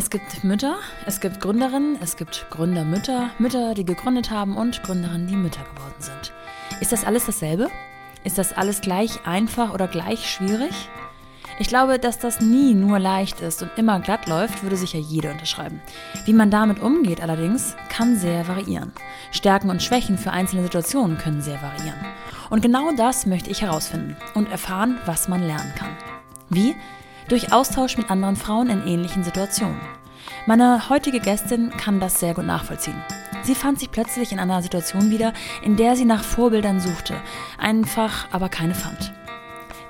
Es gibt Mütter, es gibt Gründerinnen, es gibt Gründermütter, Mütter, die gegründet haben und Gründerinnen, die Mütter geworden sind. Ist das alles dasselbe? Ist das alles gleich einfach oder gleich schwierig? Ich glaube, dass das nie nur leicht ist und immer glatt läuft, würde sicher jeder unterschreiben. Wie man damit umgeht allerdings, kann sehr variieren. Stärken und Schwächen für einzelne Situationen können sehr variieren. Und genau das möchte ich herausfinden und erfahren, was man lernen kann. Wie? Durch Austausch mit anderen Frauen in ähnlichen Situationen. Meine heutige Gästin kann das sehr gut nachvollziehen. Sie fand sich plötzlich in einer Situation wieder, in der sie nach Vorbildern suchte, einfach aber keine fand.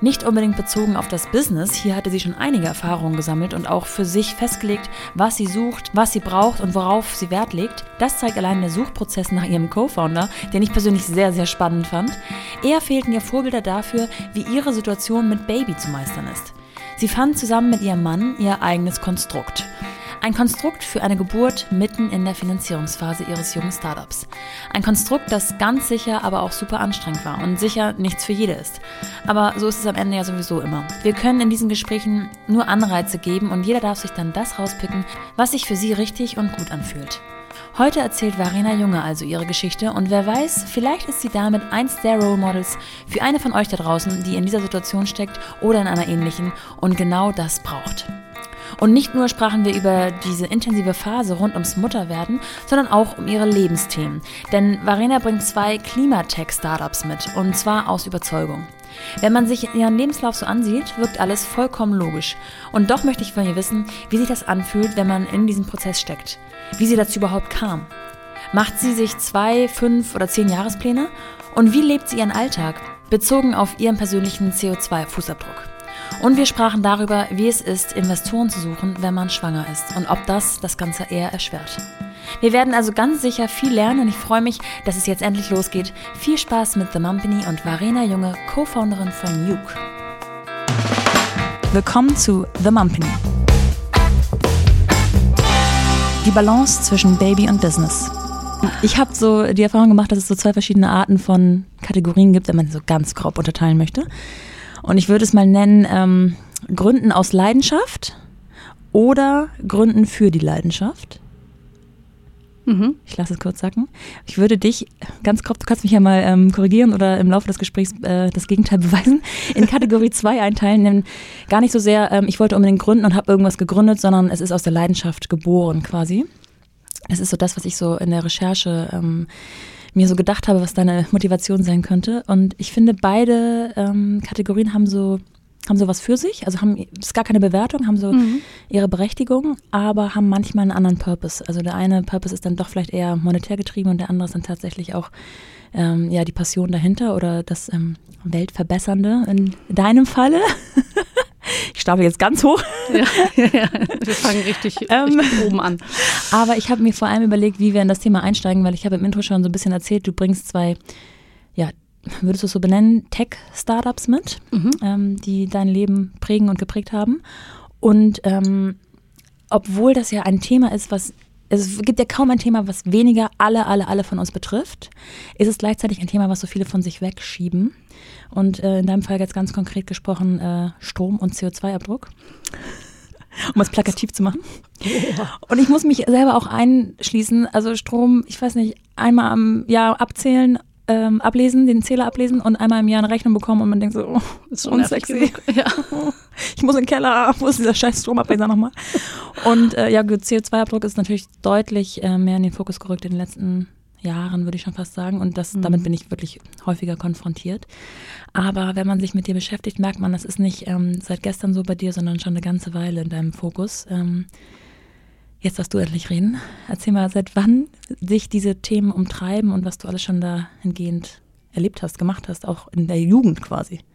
Nicht unbedingt bezogen auf das Business, hier hatte sie schon einige Erfahrungen gesammelt und auch für sich festgelegt, was sie sucht, was sie braucht und worauf sie Wert legt. Das zeigt allein der Suchprozess nach ihrem Co-Founder, den ich persönlich sehr, sehr spannend fand. Eher fehlten ihr Vorbilder dafür, wie ihre Situation mit Baby zu meistern ist. Sie fand zusammen mit ihrem Mann ihr eigenes Konstrukt. Ein Konstrukt für eine Geburt mitten in der Finanzierungsphase ihres jungen Startups. Ein Konstrukt, das ganz sicher aber auch super anstrengend war und sicher nichts für jede ist. Aber so ist es am Ende ja sowieso immer. Wir können in diesen Gesprächen nur Anreize geben und jeder darf sich dann das rauspicken, was sich für sie richtig und gut anfühlt. Heute erzählt Varena Junge also ihre Geschichte und wer weiß, vielleicht ist sie damit eins der Role Models für eine von euch da draußen, die in dieser Situation steckt oder in einer ähnlichen und genau das braucht. Und nicht nur sprachen wir über diese intensive Phase rund ums Mutterwerden, sondern auch um ihre Lebensthemen. Denn Varena bringt zwei Klimatech-Startups mit, und zwar aus Überzeugung. Wenn man sich ihren Lebenslauf so ansieht, wirkt alles vollkommen logisch. Und doch möchte ich von ihr wissen, wie sich das anfühlt, wenn man in diesem Prozess steckt. Wie sie dazu überhaupt kam. Macht sie sich zwei, fünf oder zehn Jahrespläne? Und wie lebt sie ihren Alltag, bezogen auf ihren persönlichen CO2-Fußabdruck? Und wir sprachen darüber, wie es ist, Investoren zu suchen, wenn man schwanger ist und ob das das Ganze eher erschwert. Wir werden also ganz sicher viel lernen und ich freue mich, dass es jetzt endlich losgeht. Viel Spaß mit The Mumpany und Varena Junge, Co-Founderin von Nuke. Willkommen zu The Mumpany. Die Balance zwischen Baby und Business. Ich habe so die Erfahrung gemacht, dass es so zwei verschiedene Arten von Kategorien gibt, wenn man so ganz grob unterteilen möchte. Und ich würde es mal nennen, ähm, Gründen aus Leidenschaft oder Gründen für die Leidenschaft. Mhm. Ich lasse es kurz sacken. Ich würde dich ganz grob, du kannst mich ja mal ähm, korrigieren oder im Laufe des Gesprächs äh, das Gegenteil beweisen, in Kategorie 2 einteilen. Denn gar nicht so sehr, ähm, ich wollte unbedingt gründen und habe irgendwas gegründet, sondern es ist aus der Leidenschaft geboren quasi. Es ist so das, was ich so in der Recherche ähm, mir so gedacht habe, was deine Motivation sein könnte. Und ich finde, beide ähm, Kategorien haben so, haben so was für sich. Also haben, ist gar keine Bewertung, haben so mhm. ihre Berechtigung, aber haben manchmal einen anderen Purpose. Also der eine Purpose ist dann doch vielleicht eher monetär getrieben und der andere ist dann tatsächlich auch ähm, ja, die Passion dahinter oder das ähm, Weltverbessernde in deinem Falle. Ich stapel jetzt ganz hoch. Ja, ja, ja. wir fangen richtig, ähm, richtig oben an. Aber ich habe mir vor allem überlegt, wie wir in das Thema einsteigen, weil ich habe im Intro schon so ein bisschen erzählt, du bringst zwei, ja, würdest du es so benennen, Tech-Startups mit, mhm. ähm, die dein Leben prägen und geprägt haben. Und ähm, obwohl das ja ein Thema ist, was es gibt ja kaum ein Thema, was weniger alle, alle, alle von uns betrifft, ist es gleichzeitig ein Thema, was so viele von sich wegschieben. Und äh, in deinem Fall jetzt ganz konkret gesprochen äh, Strom- und CO2-Abdruck. um es plakativ zu machen. Und ich muss mich selber auch einschließen. Also Strom, ich weiß nicht, einmal am Jahr abzählen, ähm, ablesen, den Zähler ablesen und einmal im Jahr eine Rechnung bekommen und man denkt so, oh, ist so unsexy. Ja. ich muss in den Keller, wo ist dieser scheiß Stromableser nochmal? Und äh, ja, CO2-Abdruck ist natürlich deutlich äh, mehr in den Fokus gerückt in den letzten Jahren, würde ich schon fast sagen. Und das, mhm. damit bin ich wirklich häufiger konfrontiert. Aber wenn man sich mit dir beschäftigt, merkt man, das ist nicht ähm, seit gestern so bei dir, sondern schon eine ganze Weile in deinem Fokus. Ähm, jetzt darfst du endlich reden. Erzähl mal, seit wann dich diese Themen umtreiben und was du alles schon dahingehend erlebt hast, gemacht hast, auch in der Jugend quasi.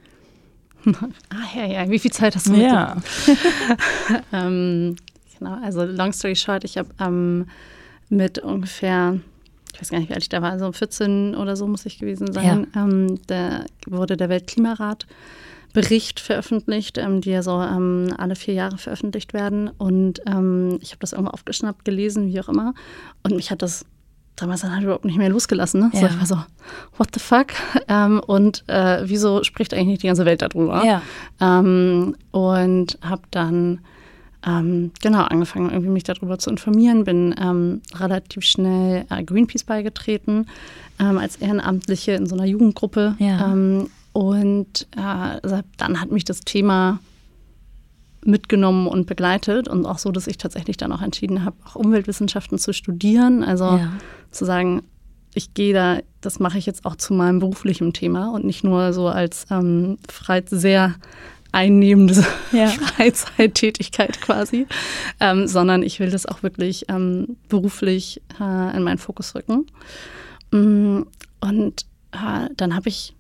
Ah ja, ja, wie viel Zeit hast du Ja. ähm, genau, also long story short, ich habe ähm, mit ungefähr ich weiß gar nicht, wie alt ich da war, also 14 oder so muss ich gewesen sein, ja. ähm, da wurde der Weltklimarat Bericht veröffentlicht, ähm, die ja so ähm, alle vier Jahre veröffentlicht werden. Und ähm, ich habe das irgendwo aufgeschnappt, gelesen, wie auch immer. Und mich hat das damals dann halt überhaupt nicht mehr losgelassen. Ne? Ja. So, ich war so, what the fuck? Ähm, und äh, wieso spricht eigentlich nicht die ganze Welt darüber? Ja. Ähm, und habe dann ähm, genau angefangen, irgendwie mich darüber zu informieren, bin relativ schnell äh, Greenpeace beigetreten als Ehrenamtliche in so einer Jugendgruppe. Ja. Und äh, dann hat mich das Thema mitgenommen und begleitet und auch so, dass ich tatsächlich dann auch entschieden habe, auch Umweltwissenschaften zu studieren. Also ja. zu sagen, ich gehe da, das mache ich jetzt auch zu meinem beruflichen Thema und nicht nur so als ähm, sehr einnehmende ja. Freizeittätigkeit quasi, ähm, sondern ich will das auch wirklich ähm, beruflich äh, in meinen Fokus rücken. Mm, und äh, dann habe ich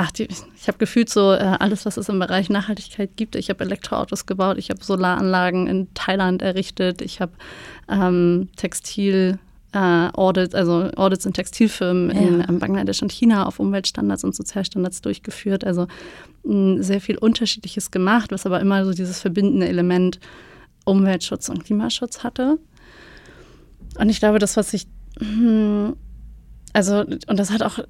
ach, die, ich habe gefühlt so äh, alles, was es im Bereich Nachhaltigkeit gibt. Ich habe Elektroautos gebaut, ich habe Solaranlagen in Thailand errichtet, ich habe ähm, Textil äh, Audits, also Audits in Textilfirmen ja. in ähm, Bangladesch und China auf Umweltstandards und Sozialstandards durchgeführt. Also mh, sehr viel Unterschiedliches gemacht, was aber immer so dieses verbindende Element Umweltschutz und Klimaschutz hatte. Und ich glaube, das, was ich, hm, also, und das hat auch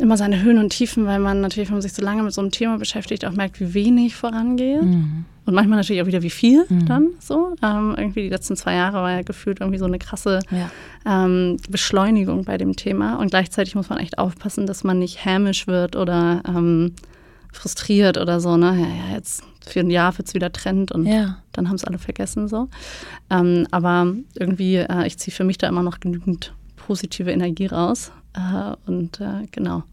immer seine Höhen und Tiefen, weil man natürlich, wenn man sich so lange mit so einem Thema beschäftigt, auch merkt, wie wenig vorangeht. Mhm. Und manchmal natürlich auch wieder, wie viel mhm. dann so. Ähm, irgendwie die letzten zwei Jahre war ja gefühlt irgendwie so eine krasse ja. ähm, Beschleunigung bei dem Thema. Und gleichzeitig muss man echt aufpassen, dass man nicht hämisch wird oder ähm, frustriert oder so. Ne? Ja, ja, jetzt für ein Jahr wird es wieder Trend und ja. dann haben es alle vergessen so. Ähm, aber irgendwie, äh, ich ziehe für mich da immer noch genügend positive Energie raus und äh, genau.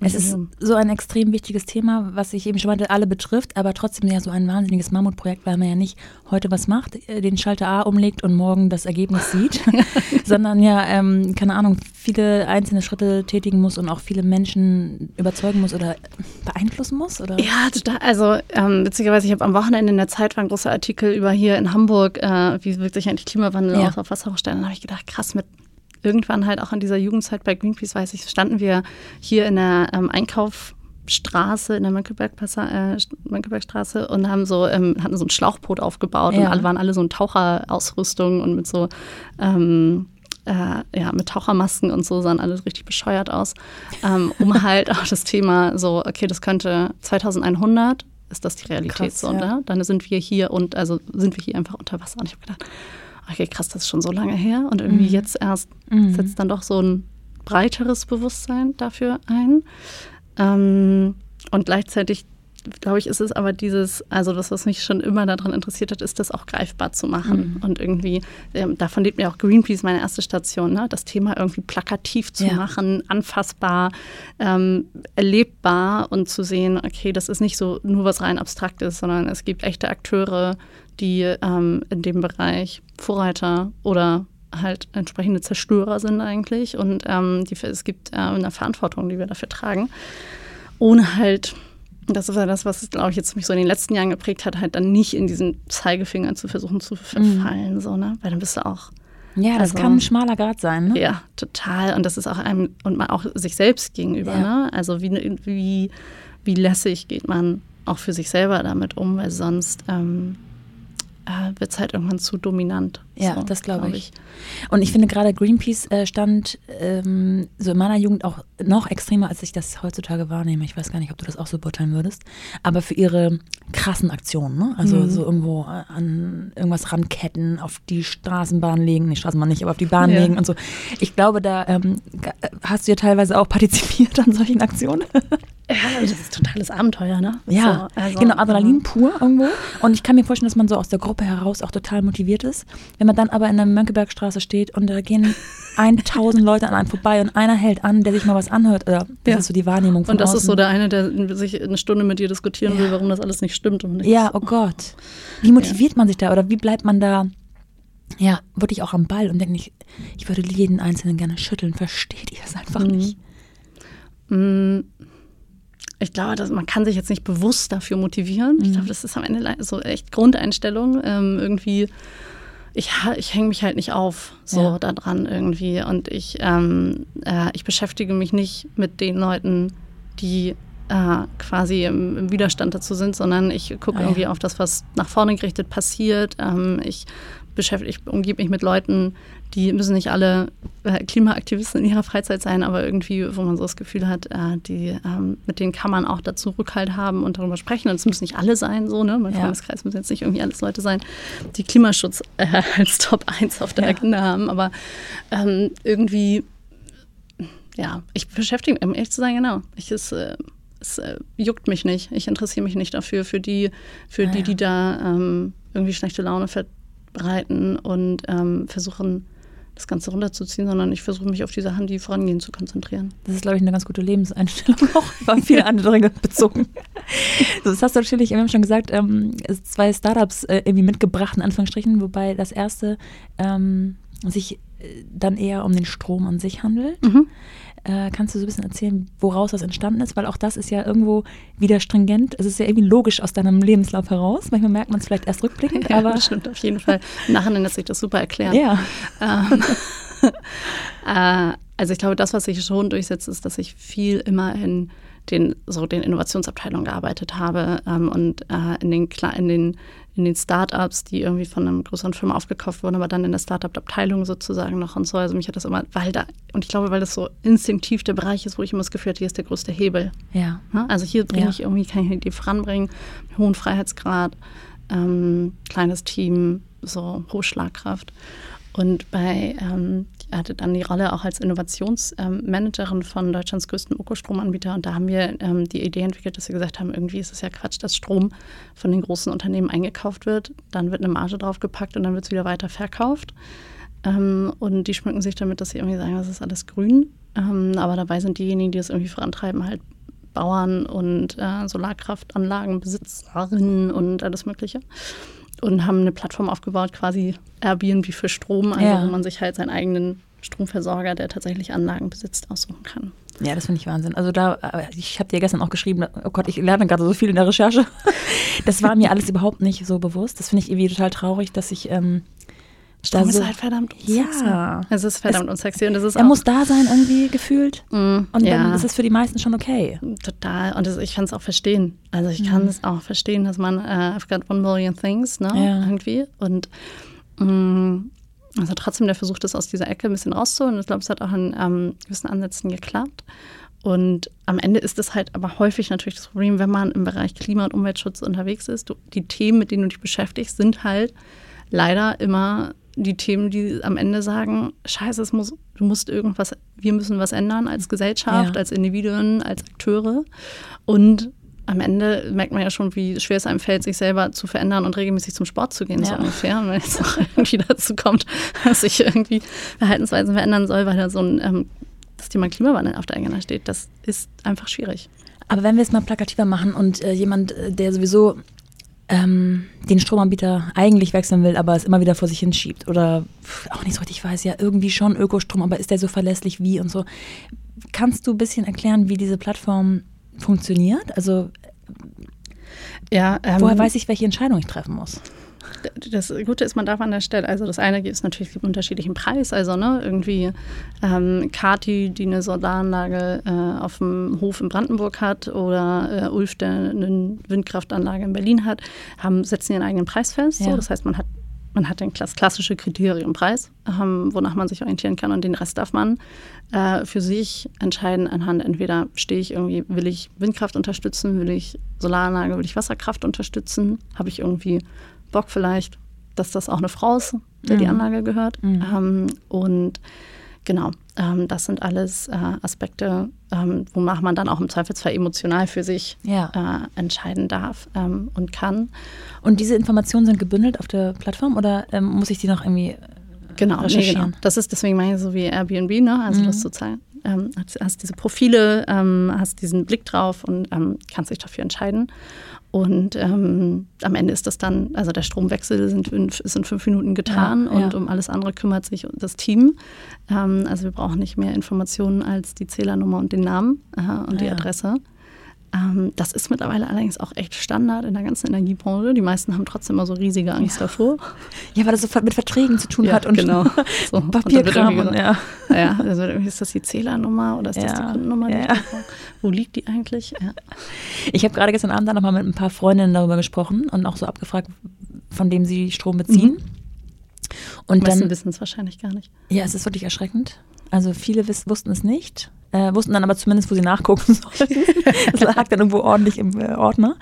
Es ist so ein extrem wichtiges Thema, was ich eben schon meinte, alle betrifft, aber trotzdem ja so ein wahnsinniges Mammutprojekt, weil man ja nicht heute was macht, äh, den Schalter A umlegt und morgen das Ergebnis sieht, sondern ja, ähm, keine Ahnung, viele einzelne Schritte tätigen muss und auch viele Menschen überzeugen muss oder beeinflussen muss? Oder? Ja, total. Also ähm, witzigerweise, ich habe am Wochenende in der Zeit war ein großer Artikel über hier in Hamburg, äh, wie wirkt sich eigentlich Klimawandel ja. aus auf Wasserhochsteinen. Da habe ich gedacht, krass, mit irgendwann halt auch in dieser Jugendzeit bei Greenpeace, weiß ich, standen wir hier in der ähm, Einkaufsstraße, in der Mönckebergstraße äh, und haben so, ähm, hatten so ein Schlauchboot aufgebaut ja. und alle waren alle so in Taucherausrüstung und mit so ähm, äh, ja, mit Tauchermasken und so sahen alle richtig bescheuert aus, ähm, um halt auch das Thema so, okay, das könnte 2100 ist das die Realität Krass, so, ja. ne? Dann sind wir hier und also sind wir hier einfach unter Wasser. Und ich habe gedacht, okay, krass, das ist schon so lange her. Und irgendwie mhm. jetzt erst mhm. setzt dann doch so ein breiteres Bewusstsein dafür ein. Ähm, und gleichzeitig, glaube ich, ist es aber dieses, also das, was mich schon immer daran interessiert hat, ist das auch greifbar zu machen. Mhm. Und irgendwie, ähm, davon lebt mir auch Greenpeace, meine erste Station, ne? das Thema irgendwie plakativ zu ja. machen, anfassbar, ähm, erlebbar und zu sehen, okay, das ist nicht so nur was rein Abstraktes, sondern es gibt echte Akteure, die ähm, in dem Bereich Vorreiter oder halt entsprechende Zerstörer sind eigentlich. Und ähm, die, es gibt äh, eine Verantwortung, die wir dafür tragen. Ohne halt, das ist ja das, was glaube ich, jetzt mich so in den letzten Jahren geprägt hat, halt dann nicht in diesen Zeigefinger zu versuchen zu verfallen, mhm. so, ne? Weil dann bist du auch. Ja, das also, kann ein schmaler Grad sein, ne? Ja, total. Und das ist auch einem, und man auch sich selbst gegenüber, ja. ne? Also wie, wie, wie lässig geht man auch für sich selber damit um, weil sonst ähm, äh, wird es halt irgendwann zu dominant. Ja, so, das glaube glaub ich. ich. Und ich finde gerade Greenpeace äh, stand ähm, so in meiner Jugend auch noch extremer, als ich das heutzutage wahrnehme. Ich weiß gar nicht, ob du das auch so beurteilen würdest. Aber für ihre krassen Aktionen, ne? also mhm. so irgendwo an irgendwas ranketten, auf die Straßenbahn legen, die Straßenbahn nicht, aber auf die Bahn ja. legen und so. Ich glaube, da ähm, hast du ja teilweise auch partizipiert an solchen Aktionen. Ja, das ist totales Abenteuer, ne? Ja, so, also, genau, Adrenalin pur irgendwo. Und ich kann mir vorstellen, dass man so aus der Gruppe heraus auch total motiviert ist. Wenn man dann aber in der Mönckebergstraße steht und da gehen 1000 Leute an einem vorbei und einer hält an, der sich mal was anhört. Oder das ja. ist so die Wahrnehmung von Und das außen. ist so der eine, der sich eine Stunde mit dir diskutieren ja. will, warum das alles nicht stimmt. Und ja, oh Gott. Wie motiviert ja. man sich da oder wie bleibt man da ja, wirklich auch am Ball und denke nicht, ich würde jeden Einzelnen gerne schütteln. Versteht ihr es einfach mhm. nicht? Mhm ich glaube, dass man kann sich jetzt nicht bewusst dafür motivieren. Mhm. Ich glaube, das ist am Ende so echt Grundeinstellung. Ähm, irgendwie, ich, ich hänge mich halt nicht auf so ja. daran irgendwie. Und ich, ähm, äh, ich beschäftige mich nicht mit den Leuten, die äh, quasi im, im, Widerstand dazu sind, sondern ich gucke ah, irgendwie ja. auf das, was nach vorne gerichtet passiert. Ähm, ich beschäftige, ich umgebe mich mit Leuten, die müssen nicht alle äh, Klimaaktivisten in ihrer Freizeit sein, aber irgendwie, wo man so das Gefühl hat, äh, die, ähm, mit denen kann man auch dazu Rückhalt haben und darüber sprechen. Und es müssen nicht alle sein, so, ne? Mein ja. Freundeskreis müssen jetzt nicht irgendwie alles Leute sein, die Klimaschutz äh, als Top 1 auf der ja. Agenda haben, aber ähm, irgendwie, ja, ich beschäftige mich, um ehrlich zu sein, genau. Ich ist, äh, es äh, juckt mich nicht. Ich interessiere mich nicht dafür, für die, für ah, die, die da ähm, irgendwie schlechte Laune verbreiten und ähm, versuchen, das Ganze runterzuziehen, sondern ich versuche mich auf die Sachen, die vorangehen, zu konzentrieren. Das ist, glaube ich, eine ganz gute Lebenseinstellung auch auf viele andere Dinge bezogen. das hast du natürlich immer schon gesagt, ähm, zwei Startups äh, irgendwie mitgebracht, in Anführungsstrichen, wobei das erste ähm, sich äh, dann eher um den Strom an sich handelt. Mhm. Äh, kannst du so ein bisschen erzählen, woraus das entstanden ist? Weil auch das ist ja irgendwo wieder stringent. Es ist ja irgendwie logisch aus deinem Lebenslauf heraus. Manchmal merkt man es vielleicht erst rückblickend, ja, aber. Das stimmt auf jeden Fall. Nachher lässt sich das super erklären. Ja. Ähm, äh, also ich glaube, das, was sich schon durchsetzt, ist, dass ich viel immer in den, so den Innovationsabteilungen gearbeitet habe ähm, und äh, in den, in den in den Startups, die irgendwie von einem größeren Firma aufgekauft wurden, aber dann in der Startup-Abteilung sozusagen noch und so. Also mich hat das immer, weil da, und ich glaube, weil das so instinktiv der Bereich ist, wo ich immer das Gefühl hatte, hier ist der größte Hebel. Ja. Also hier bringe ja. ich irgendwie, kann ich die voranbringen, hohen Freiheitsgrad, ähm, kleines Team, so hohe Schlagkraft. Und bei, ähm, hatte dann die Rolle auch als Innovationsmanagerin von Deutschlands größten Ökostromanbieter. Und da haben wir ähm, die Idee entwickelt, dass wir gesagt haben, irgendwie ist es ja Quatsch, dass Strom von den großen Unternehmen eingekauft wird. Dann wird eine Marge draufgepackt und dann wird es wieder weiter verkauft. Ähm, und die schmücken sich damit, dass sie irgendwie sagen, das ist alles grün. Ähm, aber dabei sind diejenigen, die es irgendwie vorantreiben, halt Bauern und äh, Solarkraftanlagenbesitzerinnen und alles Mögliche und haben eine Plattform aufgebaut, quasi Airbnb für Strom, also ja. wo man sich halt seinen eigenen Stromversorger, der tatsächlich Anlagen besitzt, aussuchen kann. Ja, das finde ich Wahnsinn. Also da, äh, ich habe dir gestern auch geschrieben, oh Gott, ich lerne gerade so viel in der Recherche. Das war mir alles überhaupt nicht so bewusst. Das finde ich irgendwie total traurig, dass ich ähm, Strom ist halt verdammt unsexy. Ja. Es ist verdammt es, unsexy. Und das ist er muss da sein irgendwie gefühlt. Mm, und ja. dann ist es für die meisten schon okay. Total. Und das, ich kann es auch verstehen. Also ich kann es auch verstehen, dass man, uh, I've got one million things, ne? Ja. Irgendwie. Und mm, also trotzdem der Versuch, das aus dieser Ecke ein bisschen rauszuholen. Ich glaube, es hat auch in ähm, gewissen Ansätzen geklappt. Und am Ende ist es halt aber häufig natürlich das Problem, wenn man im Bereich Klima- und Umweltschutz unterwegs ist. Du, die Themen, mit denen du dich beschäftigst, sind halt leider immer die Themen, die am Ende sagen, scheiße, es muss, du musst irgendwas, wir müssen was ändern als Gesellschaft, ja. als Individuen, als Akteure. Und am Ende merkt man ja schon, wie schwer es einem fällt, sich selber zu verändern und regelmäßig zum Sport zu gehen, ja. so ungefähr. Und wenn jetzt auch irgendwie dazu kommt, dass ich irgendwie Verhaltensweisen verändern soll, weil da so ein ähm, das Thema Klimawandel auf der Agenda steht, das ist einfach schwierig. Aber wenn wir es mal plakativer machen und äh, jemand, äh, der sowieso ähm, den Stromanbieter eigentlich wechseln will, aber es immer wieder vor sich hinschiebt oder auch nicht so richtig weiß, ja, irgendwie schon Ökostrom, aber ist der so verlässlich wie und so. Kannst du ein bisschen erklären, wie diese Plattform funktioniert? Also, ja, ähm, woher weiß ich, welche Entscheidung ich treffen muss? Das Gute ist, man darf an der Stelle, also das eine ist natürlich einen unterschiedlichen Preis, also ne, irgendwie ähm, Kati, die eine Solaranlage äh, auf dem Hof in Brandenburg hat oder äh, Ulf, der eine Windkraftanlage in Berlin hat, haben, setzen ihren eigenen Preis fest. Ja. So. Das heißt, man hat man hat den klassische Kriteriumpreis, ähm, wonach man sich orientieren kann und den Rest darf man äh, für sich entscheiden anhand entweder stehe ich irgendwie, will ich Windkraft unterstützen, will ich Solaranlage, will ich Wasserkraft unterstützen, habe ich irgendwie Bock vielleicht, dass das auch eine Frau ist, der mhm. die Anlage gehört. Mhm. Ähm, und genau, ähm, das sind alles äh, Aspekte, ähm, wonach man dann auch im Zweifelsfall emotional für sich ja. äh, entscheiden darf ähm, und kann. Und diese Informationen sind gebündelt auf der Plattform oder ähm, muss ich die noch irgendwie Genau, nee, genau. Das ist deswegen meine ich so wie Airbnb, ne? Also mhm. das sozusagen ähm, hast, hast, diese Profile, ähm, hast diesen Blick drauf und kannst dich dafür entscheiden. Und ähm, am Ende ist das dann, also der Stromwechsel sind in, ist in fünf Minuten getan ja, und ja. um alles andere kümmert sich das Team. Ähm, also wir brauchen nicht mehr Informationen als die Zählernummer und den Namen äh, und die Adresse. Ähm, das ist mittlerweile allerdings auch echt Standard in der ganzen Energiebranche. Die meisten haben trotzdem immer so riesige Angst ja. davor. Ja, weil das so mit Verträgen zu tun ja, hat und genau. so. Papierkram. Und, ja. ja, also ist das die Zählernummer oder ist ja. das die Kundennummer? Ja. Wo liegt die eigentlich? Ich habe gerade gestern Abend dann nochmal mit ein paar Freundinnen darüber gesprochen und auch so abgefragt, von dem sie Strom beziehen. Mhm. Und dann wissen es wahrscheinlich gar nicht. Ja, es ist wirklich erschreckend. Also viele wussten es nicht. Äh, wussten dann aber zumindest, wo sie nachgucken sollten. das lag dann irgendwo ordentlich im äh, Ordner.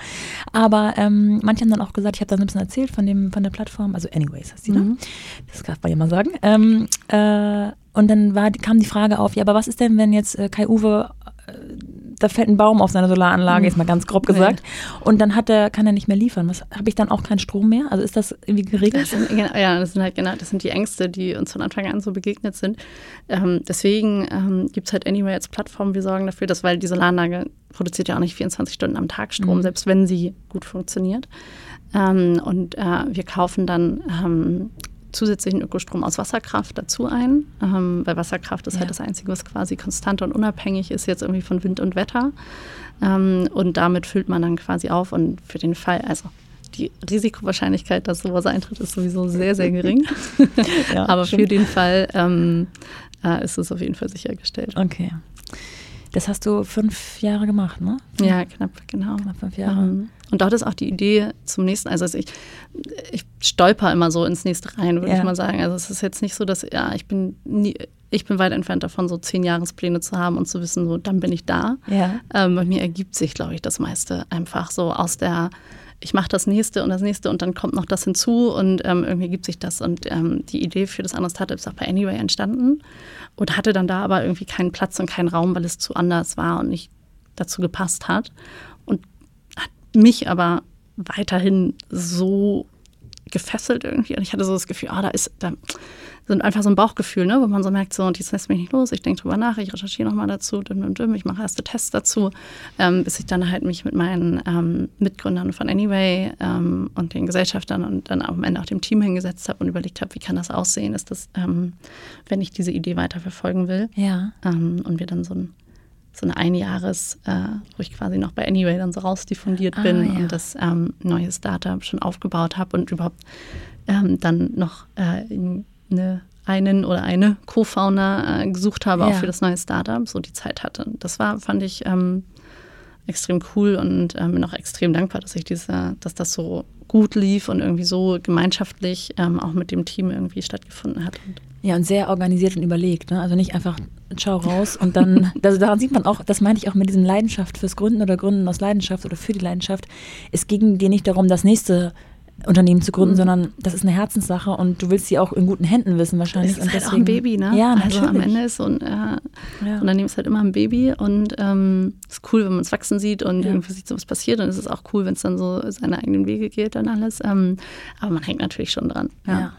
Aber ähm, manche haben dann auch gesagt, ich habe dann ein bisschen erzählt von, dem, von der Plattform, also Anyways heißt die, ne? Mhm. Das darf man ja mal sagen. Ähm, äh, und dann war, kam die Frage auf, ja, aber was ist denn, wenn jetzt äh, Kai Uwe da fällt ein Baum auf seine Solaranlage, jetzt mal ganz grob gesagt. Und dann hat er, kann er nicht mehr liefern. Habe ich dann auch keinen Strom mehr? Also ist das irgendwie geregelt? Das sind, genau, ja, das sind halt genau, das sind die Ängste, die uns von Anfang an so begegnet sind. Ähm, deswegen ähm, gibt es halt Anyway als Plattform, wir sorgen dafür, dass, weil die Solaranlage produziert ja auch nicht 24 Stunden am Tag Strom, mhm. selbst wenn sie gut funktioniert. Ähm, und äh, wir kaufen dann ähm, zusätzlichen Ökostrom aus Wasserkraft dazu ein, ähm, weil Wasserkraft ist halt ja. halt das Einzige, was quasi konstant und unabhängig ist jetzt irgendwie von Wind und Wetter. Ähm, und damit füllt man dann quasi auf und für den Fall, also die Risikowahrscheinlichkeit, dass sowas eintritt, ist sowieso sehr, sehr gering. ja, Aber stimmt. für den Fall ähm, äh, ist es auf jeden Fall sichergestellt. Okay. Das hast du fünf Jahre gemacht, ne? Ja, knapp, genau. Knapp fünf Jahre. Mhm. Und dort ist auch die Idee zum nächsten, also ich, ich stolper immer so ins nächste rein, würde ja. ich mal sagen. Also es ist jetzt nicht so, dass, ja, ich bin nie, ich bin weit entfernt davon, so zehn Jahrespläne zu haben und zu wissen, so dann bin ich da. Ja. Ähm, bei mir ergibt sich, glaube ich, das meiste einfach so aus der, ich mache das nächste und das nächste und dann kommt noch das hinzu und ähm, irgendwie ergibt sich das. Und ähm, die Idee für das andere Startup ist auch bei Anyway entstanden und hatte dann da aber irgendwie keinen Platz und keinen Raum, weil es zu anders war und nicht dazu gepasst hat mich aber weiterhin so gefesselt irgendwie. Und ich hatte so das Gefühl, ah, da ist, da sind einfach so ein Bauchgefühl, ne, wo man so merkt, so, und jetzt lässt mich nicht los, ich denke drüber nach, ich recherchiere nochmal dazu, düm, düm, düm, ich mache erste Tests dazu, ähm, bis ich dann halt mich mit meinen ähm, Mitgründern von Anyway ähm, und den Gesellschaftern und dann am Ende auch dem Team hingesetzt habe und überlegt habe, wie kann das aussehen, ist das, ähm, wenn ich diese Idee weiterverfolgen will. Ja. Ähm, und wir dann so ein so ein Einjahres, äh, wo ich quasi noch bei Anyway dann so rausdiffundiert ah, bin ja. und das ähm, neue Startup schon aufgebaut habe und überhaupt ähm, dann noch äh, eine, einen oder eine Co-Founder äh, gesucht habe, ja. auch für das neue Startup, so die Zeit hatte. Das war, fand ich ähm, extrem cool und ähm, bin auch extrem dankbar, dass ich diese, dass das so gut lief und irgendwie so gemeinschaftlich ähm, auch mit dem Team irgendwie stattgefunden hat. Ja, und sehr organisiert und überlegt. Ne? Also nicht einfach schau raus und dann, also daran sieht man auch, das meinte ich auch mit diesem Leidenschaft fürs Gründen oder Gründen aus Leidenschaft oder für die Leidenschaft. Es ging dir nicht darum, das nächste Unternehmen zu gründen, mhm. sondern das ist eine Herzenssache und du willst sie auch in guten Händen wissen wahrscheinlich. Das ist und halt deswegen, auch ein Baby, ne? Ja, natürlich. Also am Ende ist so ein äh, ja. Unternehmen ist halt immer ein Baby und ähm, ist cool, wenn man es wachsen sieht und ja. irgendwie sieht, so was passiert und es ist auch cool, wenn es dann so seine eigenen Wege geht dann alles. Ähm, aber man hängt natürlich schon dran. Ja. ja.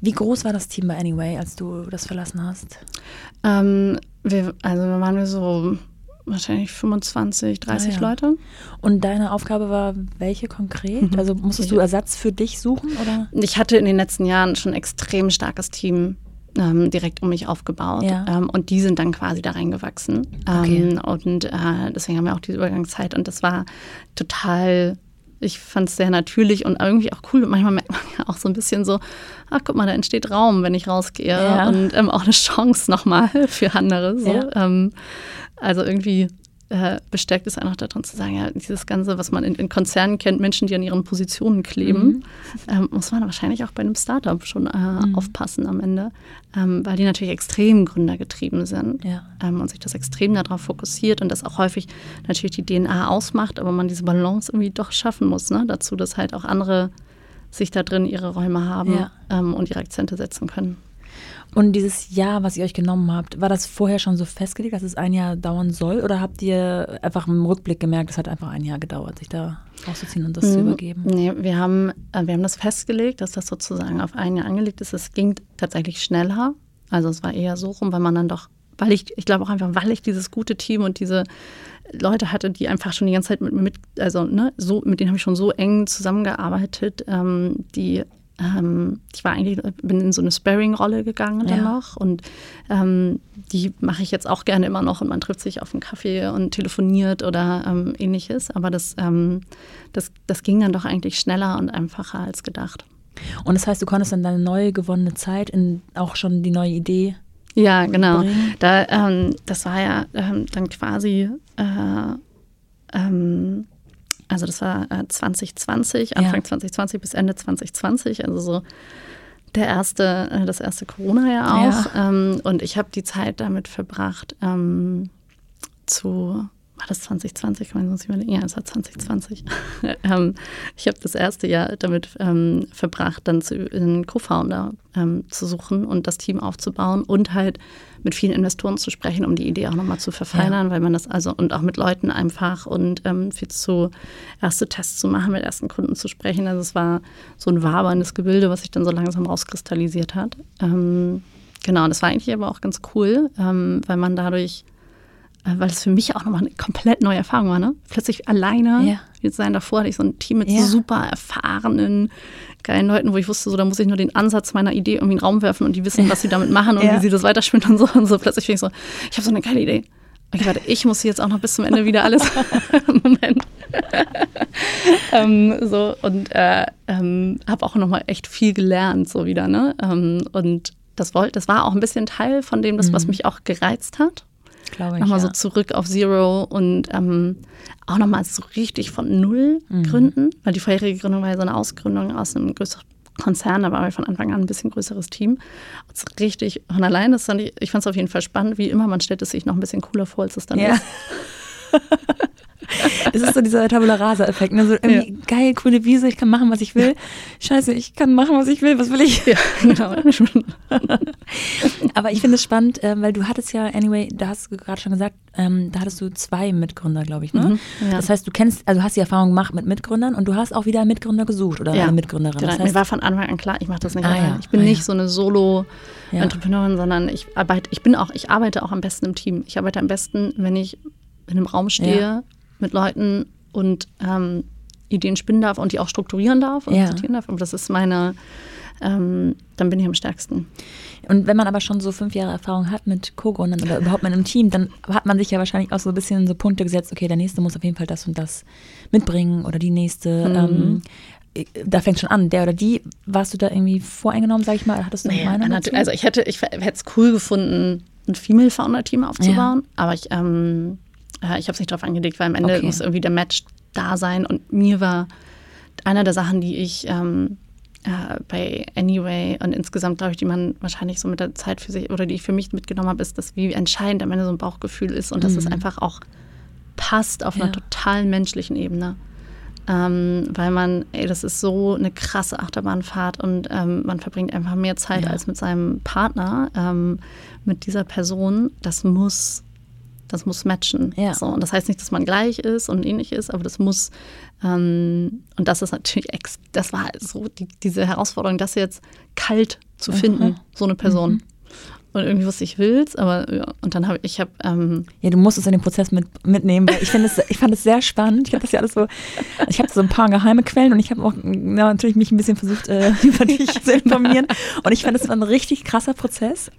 Wie groß war das Team bei Anyway, als du das verlassen hast? Ähm, wir, also waren wir so wahrscheinlich 25, 30 ah, ja. Leute. Und deine Aufgabe war welche konkret? Mhm. Also musstest du Ersatz für dich suchen? Oder? Ich hatte in den letzten Jahren schon ein extrem starkes Team ähm, direkt um mich aufgebaut. Ja. Ähm, und die sind dann quasi da reingewachsen. Okay. Ähm, und äh, deswegen haben wir auch diese Übergangszeit. Und das war total ich fand es sehr natürlich und irgendwie auch cool. Und manchmal merkt man ja auch so ein bisschen so, ach guck mal, da entsteht Raum, wenn ich rausgehe. Ja. Und ähm, auch eine Chance nochmal für andere. So. Ja. Ähm, also irgendwie äh, bestärkt es einfach darin zu sagen, ja, dieses Ganze, was man in, in Konzernen kennt, Menschen, die an ihren Positionen kleben, mhm. ähm, muss man wahrscheinlich auch bei einem Startup schon äh, mhm. aufpassen am Ende, ähm, weil die natürlich extrem gründergetrieben sind ja. ähm, und sich das extrem darauf fokussiert und das auch häufig natürlich die DNA ausmacht, aber man diese Balance irgendwie doch schaffen muss, ne? dazu, dass halt auch andere sich da drin ihre Räume haben ja. Ähm, und ihre Akzente setzen können. Und dieses Jahr, was ihr euch genommen habt, war das vorher schon so festgelegt, dass es ein Jahr dauern soll? Oder habt ihr einfach im Rückblick gemerkt, es hat einfach ein Jahr gedauert, sich da rauszuziehen und das mhm. zu übergeben? Nee, wir haben, äh, wir haben das festgelegt, dass das sozusagen auf ein Jahr angelegt ist. Es ging tatsächlich schneller. Also es war eher so rum, weil man dann doch, weil ich, ich glaube auch einfach, weil ich dieses gute Team und diese Leute hatte, die einfach schon die ganze Zeit mit mir mit, also ne, so, mit denen habe ich schon so eng zusammengearbeitet, ähm, die ähm, ich war eigentlich, bin in so eine Sparring-Rolle gegangen dann ja. noch und ähm, die mache ich jetzt auch gerne immer noch und man trifft sich auf einen Kaffee und telefoniert oder ähm, ähnliches. Aber das, ähm, das, das ging dann doch eigentlich schneller und einfacher als gedacht. Und das heißt, du konntest dann deine neu gewonnene Zeit in auch schon die neue Idee. Ja, genau. Da, ähm, das war ja ähm, dann quasi äh, also das war äh, 2020, Anfang ja. 2020 bis Ende 2020, also so der erste, äh, das erste Corona-Jahr auch. Ja. Ähm, und ich habe die Zeit damit verbracht, ähm, zu war das 2020? Kann man sonst überlegen? Ja, es war 2020. ähm, ich habe das erste Jahr damit ähm, verbracht, dann zu, einen Co-Founder ähm, zu suchen und das Team aufzubauen und halt mit vielen Investoren zu sprechen, um die Idee auch nochmal zu verfeinern, ja. weil man das also und auch mit Leuten einfach und ähm, viel zu erste Tests zu machen, mit ersten Kunden zu sprechen. Also es war so ein waberndes Gebilde, was sich dann so langsam rauskristallisiert hat. Ähm, genau, das war eigentlich aber auch ganz cool, ähm, weil man dadurch weil es für mich auch nochmal eine komplett neue Erfahrung war. Ne? Plötzlich alleine ja. jetzt sein. Davor hatte ich so ein Team mit ja. super erfahrenen, geilen Leuten, wo ich wusste, so da muss ich nur den Ansatz meiner Idee irgendwie in den Raum werfen und die wissen, was sie damit machen und ja. wie sie das weiterspinnen und so. Und so plötzlich bin ich so, ich habe so eine geile Idee. Okay, warte, ich muss jetzt auch noch bis zum Ende wieder alles. Moment. ähm, so und äh, ähm, habe auch nochmal echt viel gelernt, so wieder. Ne? Ähm, und das, wollt, das war auch ein bisschen Teil von dem, das, was mhm. mich auch gereizt hat glaube ich. Nochmal ja. so zurück auf Zero und ähm, auch nochmal so richtig von Null mhm. gründen, weil die vorherige Gründung war ja so eine Ausgründung aus einem größeren Konzern, da waren wir von Anfang an ein bisschen größeres Team. Das richtig von allein, das fand ich, ich fand es auf jeden Fall spannend, wie immer, man stellt es sich noch ein bisschen cooler vor, als es dann ja. ist. Es ist so dieser Tabula Rasa-Effekt. Ne? So irgendwie ja. geil, coole Wiese, ich kann machen, was ich will. Scheiße, ich kann machen, was ich will. Was will ich? Ja, genau. Aber ich finde es spannend, äh, weil du hattest ja, anyway, da hast du gerade schon gesagt, ähm, da hattest du zwei Mitgründer, glaube ich. Ne? Mhm, ja. Das heißt, du kennst, also hast die Erfahrung gemacht mit Mitgründern und du hast auch wieder einen Mitgründer gesucht oder ja. eine Mitgründerin. Genau. Das heißt, Mir war von Anfang an klar, ich mache das nicht ah, Ja. Ich bin ah, nicht so eine Solo-Entrepreneurin, sondern ich arbeite, ich bin auch, ich arbeite auch am besten im Team. Ich arbeite am besten, wenn ich in einem Raum stehe, mit Leuten und ähm, Ideen spinnen darf und die auch strukturieren darf und ja. sortieren darf. Aber das ist meine, ähm, dann bin ich am stärksten. Und wenn man aber schon so fünf Jahre Erfahrung hat mit Co-Gründern oder überhaupt mit einem Team, dann hat man sich ja wahrscheinlich auch so ein bisschen so Punkte gesetzt, okay, der nächste muss auf jeden Fall das und das mitbringen oder die nächste. Mhm. Ähm, da fängt schon an, der oder die, warst du da irgendwie voreingenommen, sag ich mal? Hattest du eine naja, Meinung dazu? Also ich hätte, ich hätte es cool gefunden, ein Female-Founder-Team aufzubauen, ja. aber ich ähm, äh, ich habe es nicht darauf angelegt, weil am Ende okay. muss irgendwie der Match da sein. Und mir war einer der Sachen, die ich ähm, äh, bei Anyway und insgesamt, glaube ich, die man wahrscheinlich so mit der Zeit für sich oder die ich für mich mitgenommen habe, ist, dass wie entscheidend am Ende so ein Bauchgefühl ist und mhm. dass es mhm. einfach auch passt auf ja. einer total menschlichen Ebene. Ähm, weil man, ey, das ist so eine krasse Achterbahnfahrt und ähm, man verbringt einfach mehr Zeit ja. als mit seinem Partner, ähm, mit dieser Person. Das muss das muss matchen. Ja. So, und das heißt nicht, dass man gleich ist und ähnlich ist, aber das muss, ähm, und das ist natürlich, ex das war so die, diese Herausforderung, das jetzt kalt zu finden, mhm. so eine Person. Mhm. Und irgendwie wusste ich will's, aber ja, und dann habe ich, habe ähm ja, du musst es in den Prozess mit, mitnehmen. Weil ich finde es, ich fand es sehr spannend. Ich habe das ja alles so, ich habe so ein paar geheime Quellen und ich habe auch ja, natürlich mich ein bisschen versucht äh, über dich zu informieren. Und ich fand es ein richtig krasser Prozess,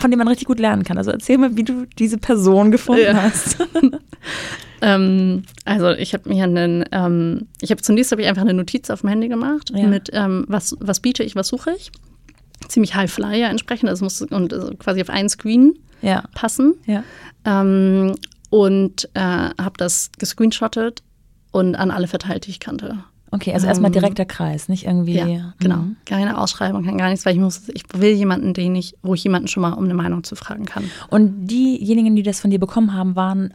von dem man richtig gut lernen kann. Also erzähl mal, wie du diese Person gefunden ja. hast. ähm, also ich habe mir einen, ähm, ich habe zunächst habe ich einfach eine Notiz auf dem Handy gemacht ja. mit ähm, was was biete ich, was suche ich ziemlich High Flyer entsprechend. Also muss und also quasi auf einen Screen ja. passen. Ja. Ähm, und äh, habe das gescreenshottet und an alle verteilt, die ich kannte. Okay, also erstmal ähm, direkter Kreis, nicht irgendwie. Ja, genau. Mhm. Keine Ausschreibung, gar nichts, weil ich muss, ich will jemanden, den ich, wo ich jemanden schon mal um eine Meinung zu fragen kann. Und diejenigen, die das von dir bekommen haben, waren äh,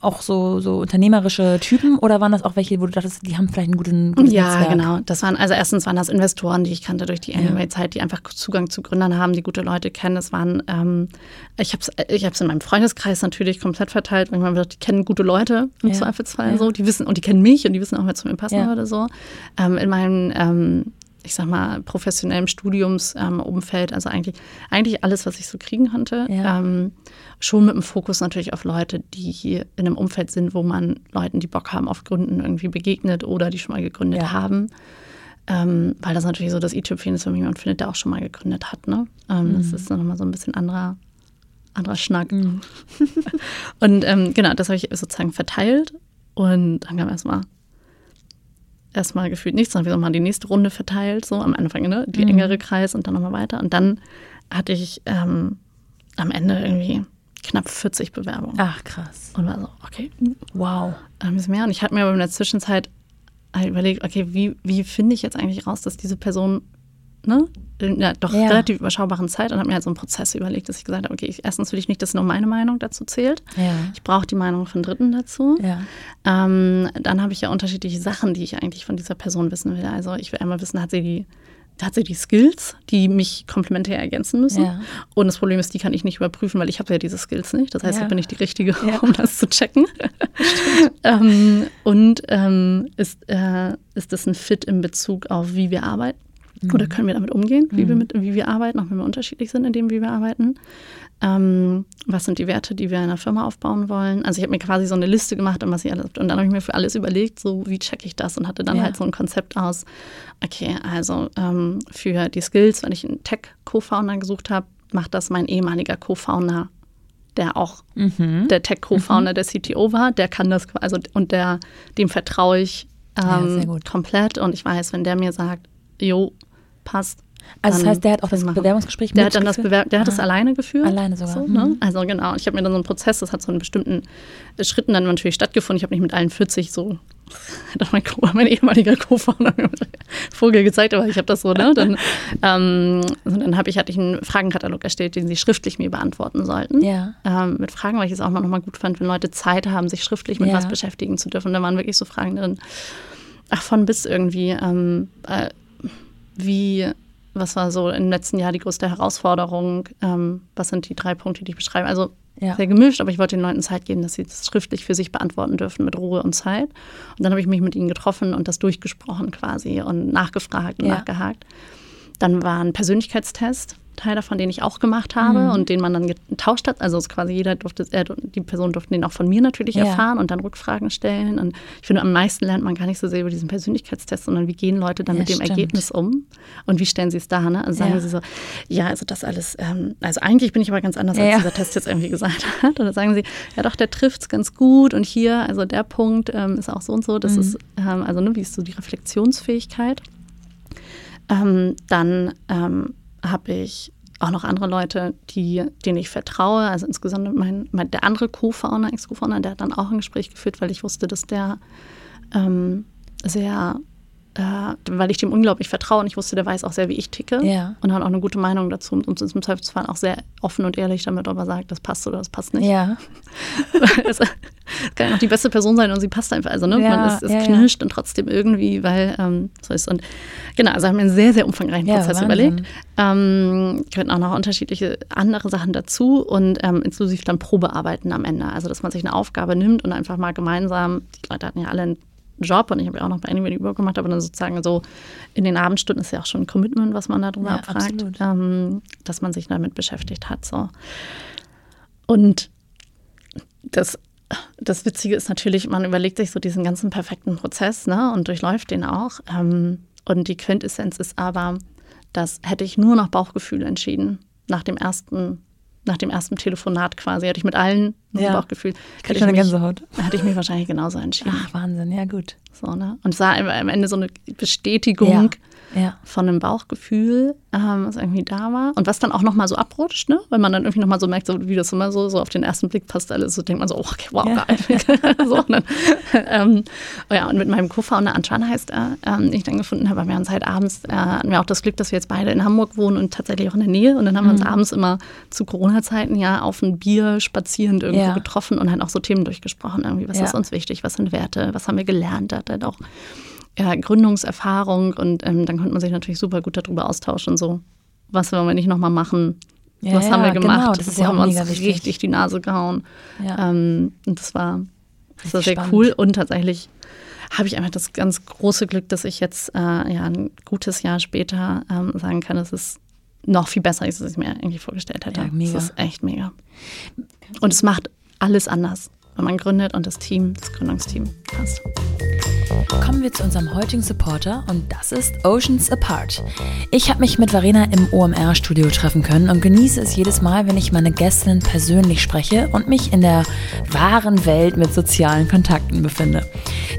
auch so, so unternehmerische Typen oder waren das auch welche, wo du dachtest, die haben vielleicht einen guten, guten Ja, Netzwerk? genau. Das waren, also erstens waren das Investoren, die ich kannte durch die Anyway-Zeit, die einfach Zugang zu Gründern haben, die gute Leute kennen. Das waren, ähm, ich habe es ich hab's in meinem Freundeskreis natürlich komplett verteilt. Manchmal wird, die kennen gute Leute im ja. Zweifelsfall ja. so. Die wissen, und die kennen mich und die wissen auch, wer zu mir passen ja. würde so. Ähm, in meinem ähm, ich sag mal, professionellem Studiumsumfeld, ähm, also eigentlich, eigentlich alles, was ich so kriegen konnte. Ja. Ähm, schon mit dem Fokus natürlich auf Leute, die hier in einem Umfeld sind, wo man Leuten, die Bock haben auf Gründen, irgendwie begegnet oder die schon mal gegründet ja. haben. ähm, weil das natürlich so das i-Tüpfchen ist, wenn jemand findet, der auch schon mal gegründet hat. Ne? Ähm, mhm. Das ist nochmal so ein bisschen anderer, anderer Schnack. Mhm. und ähm, genau, das habe ich sozusagen verteilt und dann kam erstmal erstmal gefühlt nichts, dann habe ich nochmal die nächste Runde verteilt, so am Anfang, ne? die mhm. engere Kreis und dann nochmal weiter. Und dann hatte ich ähm, am Ende irgendwie knapp 40 Bewerbungen. Ach, krass. Und war so, okay, wow. Ein bisschen mehr. Und ich hatte mir aber in der Zwischenzeit halt überlegt, okay, wie, wie finde ich jetzt eigentlich raus, dass diese Person ne, in der doch ja. relativ überschaubaren Zeit und habe mir halt so einen Prozess überlegt, dass ich gesagt habe, okay, ich, erstens will ich nicht, dass nur meine Meinung dazu zählt. Ja. Ich brauche die Meinung von Dritten dazu. Ja. Ähm, dann habe ich ja unterschiedliche Sachen, die ich eigentlich von dieser Person wissen will. Also ich will einmal wissen, hat sie die hat sie die Skills, die mich komplementär ergänzen müssen. Ja. Und das Problem ist, die kann ich nicht überprüfen, weil ich habe ja diese Skills nicht. Das heißt, ja. da bin ich die Richtige, ja. um das zu checken. ähm, und ähm, ist, äh, ist das ein Fit in Bezug auf, wie wir arbeiten? Mhm. Oder können wir damit umgehen, wie, mhm. wir mit, wie wir arbeiten, auch wenn wir unterschiedlich sind in dem, wie wir arbeiten? Ähm, was sind die Werte, die wir in einer Firma aufbauen wollen? Also ich habe mir quasi so eine Liste gemacht, und was ich alles, und dann habe ich mir für alles überlegt, so wie checke ich das und hatte dann ja. halt so ein Konzept aus, okay, also ähm, für die Skills, wenn ich einen Tech-Co-Founder gesucht habe, macht das mein ehemaliger Co-Founder, der auch mhm. der Tech-Co-Founder, mhm. der CTO war, der kann das, also und der, dem vertraue ich ähm, ja, komplett und ich weiß, wenn der mir sagt, jo, passt, also das heißt, der hat auch das Bewerbungsgespräch der hat dann das Bewer Der hat das ah. alleine geführt. Alleine sogar. So, ne? Mhm. Also genau. Ich habe mir dann so einen Prozess, das hat so in bestimmten Schritten dann natürlich stattgefunden. Ich habe nicht mit allen 40 so hat mein, mein ehemaliger Co-Founder mir Vogel gezeigt, aber ich habe das so, ne? Dann, ähm, dann habe ich, hatte ich einen Fragenkatalog erstellt, den sie schriftlich mir beantworten sollten. Ja. Ähm, mit Fragen, weil ich es auch mal nochmal gut fand, wenn Leute Zeit haben, sich schriftlich mit ja. was beschäftigen zu dürfen. Da waren wirklich so Fragen drin. Ach, von bis irgendwie, ähm, äh, wie was war so im letzten Jahr die größte Herausforderung? Ähm, was sind die drei Punkte, die ich beschreibe? Also ja. sehr gemischt, aber ich wollte den Leuten Zeit geben, dass sie das schriftlich für sich beantworten dürfen mit Ruhe und Zeit. Und dann habe ich mich mit ihnen getroffen und das durchgesprochen quasi und nachgefragt und ja. nachgehakt. Dann war ein Persönlichkeitstest, Teil davon, den ich auch gemacht habe mhm. und den man dann getauscht hat. Also quasi jeder durfte, äh, die Person durfte den auch von mir natürlich ja. erfahren und dann Rückfragen stellen. Und ich finde, am meisten lernt man gar nicht so sehr über diesen Persönlichkeitstest, sondern wie gehen Leute dann ja, mit dem stimmt. Ergebnis um und wie stellen sie es da. Ne? Also sagen ja. sie so, ja, also das alles, ähm, also eigentlich bin ich aber ganz anders, als dieser Test jetzt irgendwie gesagt hat. Oder sagen sie, ja doch, der trifft es ganz gut und hier, also der Punkt ähm, ist auch so und so. Das mhm. ist, ähm, also ne, wie ist so die Reflexionsfähigkeit? Ähm, dann ähm, habe ich auch noch andere Leute, die, denen ich vertraue. Also insgesamt mein, mein der andere Co-Founder, Ex-Co-Founder, der hat dann auch ein Gespräch geführt, weil ich wusste, dass der ähm, sehr weil ich dem unglaublich vertraue und ich wusste, der weiß auch sehr, wie ich ticke ja. und hat auch eine gute Meinung dazu und uns im Zweifelsfall auch sehr offen und ehrlich damit, ob er sagt, das passt oder das passt nicht. Ja. es kann ja noch die beste Person sein und sie passt einfach. Also, ne, ja, man ist, es ja, knirscht und trotzdem irgendwie, weil ähm, so ist. Und genau, also haben wir einen sehr, sehr umfangreichen Prozess überlegt. Ähm, könnten auch noch unterschiedliche andere Sachen dazu und ähm, inklusive dann Probearbeiten am Ende. Also, dass man sich eine Aufgabe nimmt und einfach mal gemeinsam, die Leute hatten ja alle ein Job und ich habe ja auch noch bei Anime Über gemacht, aber dann sozusagen so in den Abendstunden ist ja auch schon ein Commitment, was man darüber ja, abfragt, ähm, dass man sich damit beschäftigt hat. So. Und das, das Witzige ist natürlich, man überlegt sich so diesen ganzen perfekten Prozess ne, und durchläuft den auch. Ähm, und die Quintessenz ist aber, dass hätte ich nur nach Bauchgefühl entschieden, nach dem ersten nach dem ersten Telefonat quasi, hatte ich mit allen ja. Bauchgefühl. Hätte ich, eine Gänsehaut. hatte ich mich wahrscheinlich genauso entschieden. Ach, Wahnsinn, ja gut. So, ne? Und es war am Ende so eine Bestätigung, ja ja. von einem Bauchgefühl, ähm, was irgendwie da war. Und was dann auch nochmal so abrutscht, ne? Weil man dann irgendwie nochmal so merkt, so, wie das immer so, so auf den ersten Blick passt alles. So denkt man so, oh, okay, wow, ja. geil. so, und, dann, ähm, oh ja, und mit meinem Co-Founder Antran heißt er, ähm, ich dann gefunden habe, wir haben uns halt abends, äh, hatten wir auch das Glück, dass wir jetzt beide in Hamburg wohnen und tatsächlich auch in der Nähe. Und dann haben mhm. wir uns mhm. abends immer zu Corona-Zeiten ja auf ein Bier spazierend irgendwo ja. getroffen und halt auch so Themen durchgesprochen. Irgendwie, was ist uns wichtig, was sind Werte, was haben wir gelernt, hat halt auch ja, Gründungserfahrung und ähm, dann konnte man sich natürlich super gut darüber austauschen, so was wollen wir nicht nochmal machen, ja, was haben wir genau, gemacht, genau, das ist ja haben wir uns wichtig. richtig die Nase gehauen. Ja. Ähm, und das war, das war sehr spannend. cool und tatsächlich habe ich einfach das ganz große Glück, dass ich jetzt äh, ja, ein gutes Jahr später ähm, sagen kann, dass es noch viel besser ist, als ich mir eigentlich vorgestellt hätte. Ja, mega. Das ist echt mega. Und es macht alles anders, wenn man gründet und das Team, das Gründungsteam passt. Kommen wir zu unserem heutigen Supporter und das ist Oceans Apart. Ich habe mich mit Verena im OMR-Studio treffen können und genieße es jedes Mal, wenn ich meine Gästin persönlich spreche und mich in der wahren Welt mit sozialen Kontakten befinde.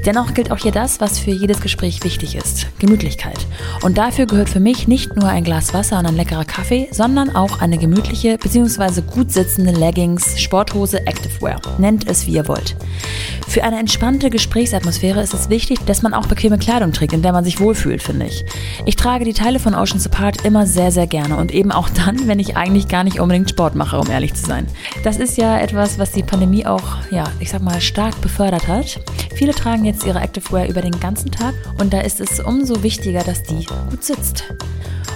Dennoch gilt auch hier das, was für jedes Gespräch wichtig ist: Gemütlichkeit. Und dafür gehört für mich nicht nur ein Glas Wasser und ein leckerer Kaffee, sondern auch eine gemütliche bzw. gut sitzende Leggings, Sporthose, Activewear. Nennt es wie ihr wollt. Für eine entspannte Gesprächsatmosphäre ist es wichtig, dass man auch bequeme Kleidung trägt, in der man sich wohlfühlt, finde ich. Ich trage die Teile von Oceans Apart immer sehr, sehr gerne und eben auch dann, wenn ich eigentlich gar nicht unbedingt Sport mache, um ehrlich zu sein. Das ist ja etwas, was die Pandemie auch, ja, ich sag mal, stark befördert hat. Viele tragen jetzt ihre Activewear über den ganzen Tag und da ist es umso wichtiger, dass die gut sitzt.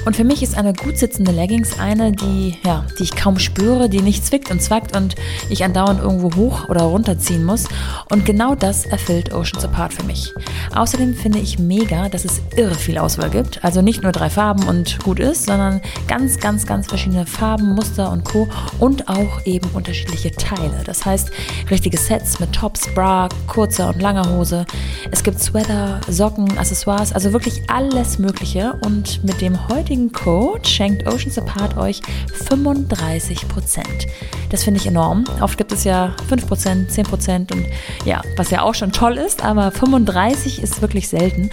Und für mich ist eine gut sitzende Leggings eine, die, ja, die ich kaum spüre, die nicht zwickt und zwackt und ich andauernd irgendwo hoch oder runterziehen muss. Und genau das erfüllt Oceans Apart für mich. Außerdem finde ich mega, dass es irre viel Auswahl gibt. Also nicht nur drei Farben und gut ist, sondern ganz, ganz, ganz verschiedene Farben, Muster und Co. Und auch eben unterschiedliche Teile. Das heißt, richtige Sets mit Tops, Bra, kurzer und langer Hose. Es gibt Sweater, Socken, Accessoires, also wirklich alles Mögliche. Und mit dem heutigen heutigen Code schenkt Oceans Apart euch 35%. Das finde ich enorm. Oft gibt es ja 5%, 10% und ja, was ja auch schon toll ist, aber 35 ist wirklich selten.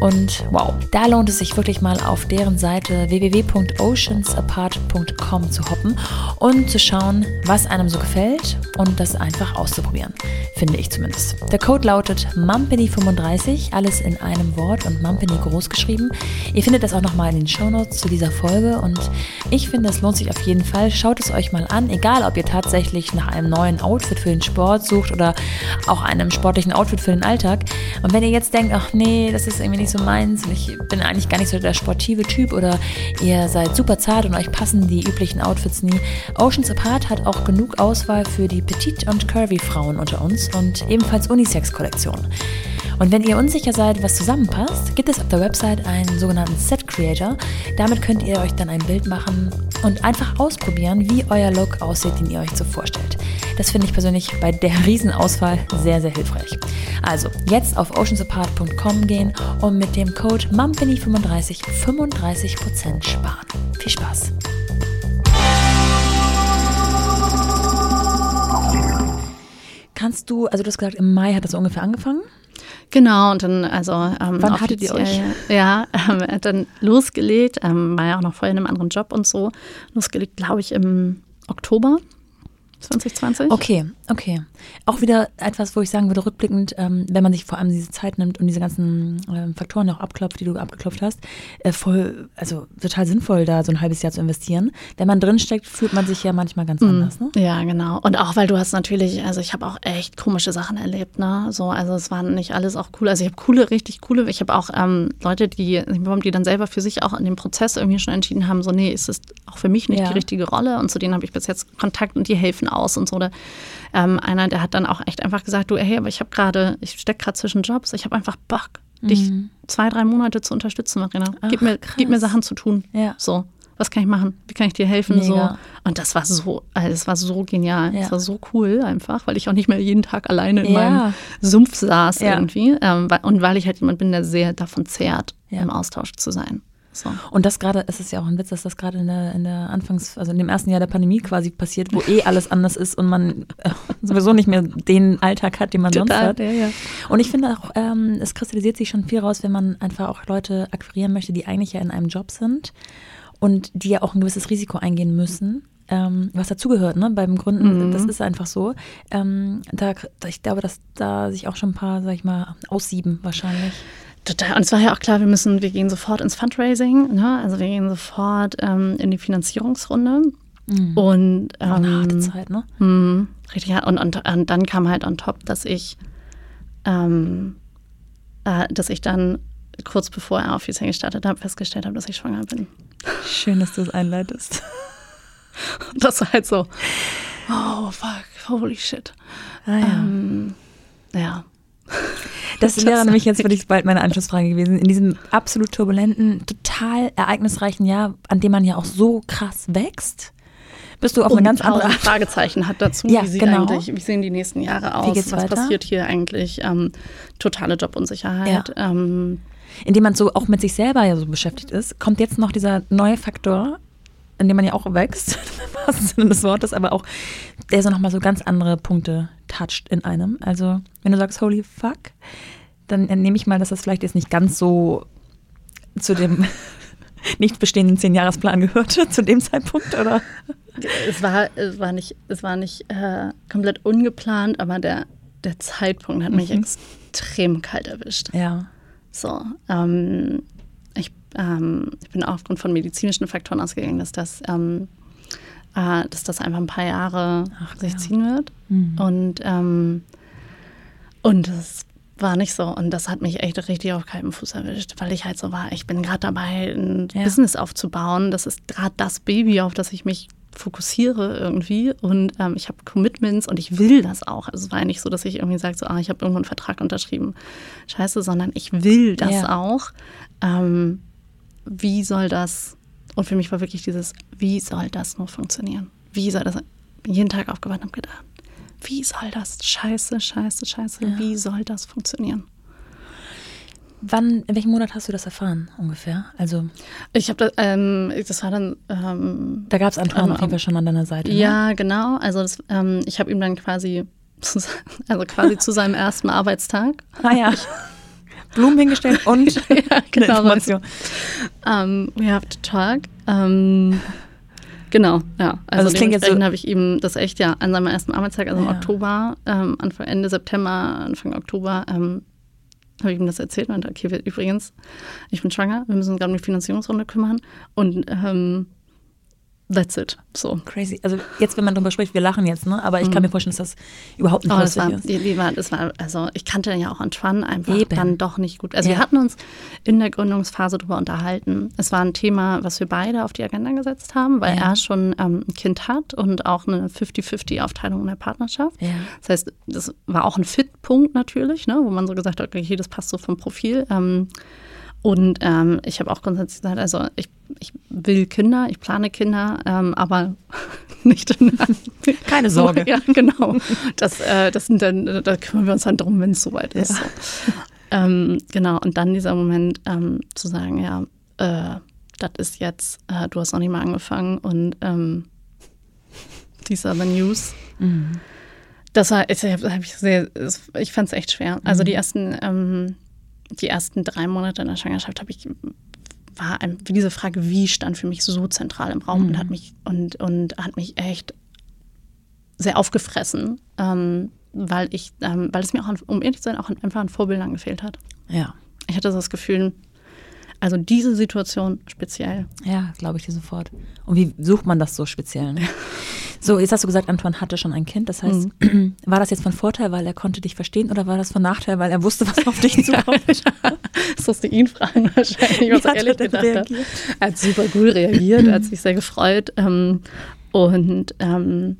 Und wow, da lohnt es sich wirklich mal auf deren Seite www.oceansapart.com zu hoppen und zu schauen, was einem so gefällt und das einfach auszuprobieren. Finde ich zumindest. Der Code lautet Mumpany35, alles in einem Wort und Mumpany groß geschrieben. Ihr findet das auch nochmal in den Show Notes zu dieser Folge und ich finde, es lohnt sich auf jeden Fall. Schaut es euch mal an, egal ob ihr tatsächlich nach einem neuen Outfit für den Sport sucht oder auch einem sportlichen Outfit für den Alltag. Und wenn ihr jetzt denkt, ach nee, das ist irgendwie nicht so meins und ich bin eigentlich gar nicht so der sportive Typ oder ihr seid super zart und euch passen die üblichen Outfits nie, Oceans Apart hat auch genug Auswahl für die Petite und Curvy Frauen unter uns und ebenfalls Unisex-Kollektionen. Und wenn ihr unsicher seid, was zusammenpasst, gibt es auf der Website einen sogenannten Set Creator. Damit könnt ihr euch dann ein Bild machen und einfach ausprobieren, wie euer Look aussieht, den ihr euch so vorstellt. Das finde ich persönlich bei der Riesenauswahl sehr, sehr hilfreich. Also jetzt auf oceansapart.com gehen und mit dem Code MUMPANY35 35% sparen. Viel Spaß! Kannst du, also du hast gesagt, im Mai hat das ungefähr angefangen? Genau, und dann, also. Ähm, Wann hattet ihr euch? Ja, ähm, dann losgelegt, ähm, war ja auch noch vorher in einem anderen Job und so. Losgelegt, glaube ich, im Oktober 2020. Okay, okay. Auch wieder etwas, wo ich sagen würde, rückblickend, ähm, wenn man sich vor allem diese Zeit nimmt und diese ganzen ähm, Faktoren auch abklopft, die du abgeklopft hast, äh, voll, also total sinnvoll, da so ein halbes Jahr zu investieren. Wenn man drinsteckt, fühlt man sich ja manchmal ganz mhm. anders, ne? Ja, genau. Und auch, weil du hast natürlich, also ich habe auch echt komische Sachen erlebt, ne? So, also es waren nicht alles auch cool. Also ich habe coole, richtig coole, ich habe auch ähm, Leute, die, die dann selber für sich auch in dem Prozess irgendwie schon entschieden haben, so, nee, ist es auch für mich nicht ja. die richtige Rolle und zu denen habe ich bis jetzt Kontakt und die helfen aus und so. Oder ähm, einer, der hat dann auch echt einfach gesagt, du, hey, aber ich habe gerade, ich stecke gerade zwischen Jobs, ich habe einfach Bock, mhm. dich zwei, drei Monate zu unterstützen, Marina. Ach, gib, mir, gib mir Sachen zu tun. Ja. So. Was kann ich machen? Wie kann ich dir helfen? Mega. So. Und das war so, also das war so genial. Ja. Das war so cool einfach, weil ich auch nicht mehr jeden Tag alleine in ja. meinem Sumpf saß irgendwie. Ähm, und weil ich halt jemand bin, der sehr davon zehrt, im Austausch zu sein. So. Und das gerade, es ist ja auch ein Witz, dass das gerade in der, in der Anfangs-, also in dem ersten Jahr der Pandemie quasi passiert, wo eh alles anders ist und man äh, sowieso nicht mehr den Alltag hat, den man Total, sonst hat. Ja, ja. Und ich finde auch, ähm, es kristallisiert sich schon viel raus, wenn man einfach auch Leute akquirieren möchte, die eigentlich ja in einem Job sind und die ja auch ein gewisses Risiko eingehen müssen. Ähm, was dazugehört, ne, beim Gründen, mhm. das ist einfach so. Ähm, da, ich glaube, dass da sich auch schon ein paar, sag ich mal, aussieben wahrscheinlich. Total. Und es war ja auch klar, wir müssen, wir gehen sofort ins Fundraising, ne? also wir gehen sofort ähm, in die Finanzierungsrunde. Mhm. Und ähm, eine harte Zeit, ne? Mh, richtig. Und, und, und dann kam halt on top, dass ich, ähm, äh, dass ich dann kurz bevor er offiziell gestartet habe, festgestellt habe, dass ich schwanger bin. Schön, dass du es einleitest. das war halt so, oh fuck, holy shit. Ah, ja. Ähm, ja. Das wäre nämlich jetzt wirklich bald meine Anschlussfrage gewesen. In diesem absolut turbulenten, total ereignisreichen Jahr, an dem man ja auch so krass wächst, bist du auf eine ganz andere Art. Fragezeichen hat dazu, Ja, wie, genau. wie sehen die nächsten Jahre aus, geht's was weiter? passiert hier eigentlich, ähm, totale Jobunsicherheit. Ähm, indem man so auch mit sich selber ja so beschäftigt ist, kommt jetzt noch dieser neue Faktor, in dem man ja auch wächst, im wahrsten Sinne des Wortes, aber auch, der so nochmal so ganz andere Punkte toucht in einem. Also, wenn du sagst, holy fuck, dann nehme ich mal, dass das vielleicht jetzt nicht ganz so zu dem nicht bestehenden Zehnjahresplan gehörte, zu dem Zeitpunkt, oder? es war, es war nicht, es war nicht äh, komplett ungeplant, aber der, der Zeitpunkt hat mich extrem kalt erwischt. Ja. So, ähm, ich, ähm, ich bin auch aufgrund von medizinischen Faktoren ausgegangen, dass das, ähm, äh, dass das einfach ein paar Jahre Ach, sich ja. ziehen wird. Mhm. Und, ähm, und das war nicht so. Und das hat mich echt richtig auf kaltem Fuß erwischt, weil ich halt so war, ich bin gerade dabei, ein Ja. Business aufzubauen. Das ist gerade das Baby, auf das ich mich fokussiere irgendwie und ähm, ich habe Commitments und ich will das auch. Also es war ja nicht so, dass ich irgendwie sage, so, ah, ich habe irgendwo einen Vertrag unterschrieben. Scheiße, sondern ich will das Ja. auch. Ähm, wie soll das, und für mich war wirklich dieses, wie soll das nur funktionieren? Wie soll das, jeden Tag aufgewacht und habe gedacht, wie soll das, scheiße, scheiße, scheiße, Ja. wie soll das funktionieren? Wann, in welchem Monat hast du das erfahren, ungefähr? Also, Ich habe das, ähm, das war dann, ähm, da gab es Antoine Ähm, auf jeden Fall schon an deiner Seite. Ne? ja, genau, also das, ähm, ich habe ihm dann quasi, also quasi zu seinem ersten Arbeitstag, Ah ja. Blumen hingestellt und ja, genau, Information. ähm, we have to talk. Ähm, genau, ja. Also Also, jetzt so- dementsprechend habe ich ihm das echt ja an seinem ersten Arbeitstag, also im Ja. Oktober, ähm, Anfang Ende September, Anfang Oktober, ähm, habe ich ihm das erzählt und meinte, okay, wir, übrigens, ich bin schwanger, wir müssen uns gerade um die Finanzierungsrunde kümmern und ähm, that's it. So. Crazy. Also jetzt, wenn man drüber spricht, wir lachen jetzt, ne? Aber ich kann mir vorstellen, dass das überhaupt nicht Oh, das war, ist. die, die war, das war, also ich kannte ja auch Antoine einfach Eben. dann doch nicht gut. Also Ja. wir hatten uns in der Gründungsphase darüber unterhalten. Es war ein Thema, was wir beide auf die Agenda gesetzt haben, weil Ja. er schon ähm, ein Kind hat und auch eine 50-50-Aufteilung in der Partnerschaft. Ja. Das heißt, das war auch ein Fit-Punkt natürlich, ne, wo man so gesagt hat, okay, das passt so vom Profil. Ähm, und ähm, ich habe auch grundsätzlich gesagt, also ich, ich will Kinder, ich plane Kinder, ähm, aber nicht in Keine Sorge. Ja, genau. Das, äh, das sind dann, da kümmern wir uns dann drum, wenn es soweit ist. Ja. So. Ähm, genau, und dann dieser Moment ähm, zu sagen, ja, äh, das ist jetzt, äh, du hast noch nicht mal angefangen und ähm, these are the news. Mhm. Das war, ich, ich, sehr, ich fand es echt schwer. Also Mhm. die ersten, ähm, die ersten drei Monate in der Schwangerschaft habe ich war diese Frage, wie stand für mich so zentral im Raum und Mhm. hat mich und, und hat mich echt sehr aufgefressen, ähm, weil ich, ähm, weil es mir auch, an, um ehrlich zu sein, auch einfach an Vorbildern gefehlt hat. Ja. Ich hatte so das Gefühl, also diese Situation speziell. Ja, glaube ich dir sofort. Und wie sucht man das so speziell? Ne? So, jetzt hast du gesagt, Antoine hatte schon ein Kind. Das heißt, Mhm. war das jetzt von Vorteil, weil er konnte dich verstehen oder war das von Nachteil, weil er wusste, was auf dich zukommt? Das musst du ihn fragen wahrscheinlich, was er hat ehrlich gedacht hat. reagiert? Er hat super cool reagiert, er hat sich sehr gefreut. Ähm, und ähm,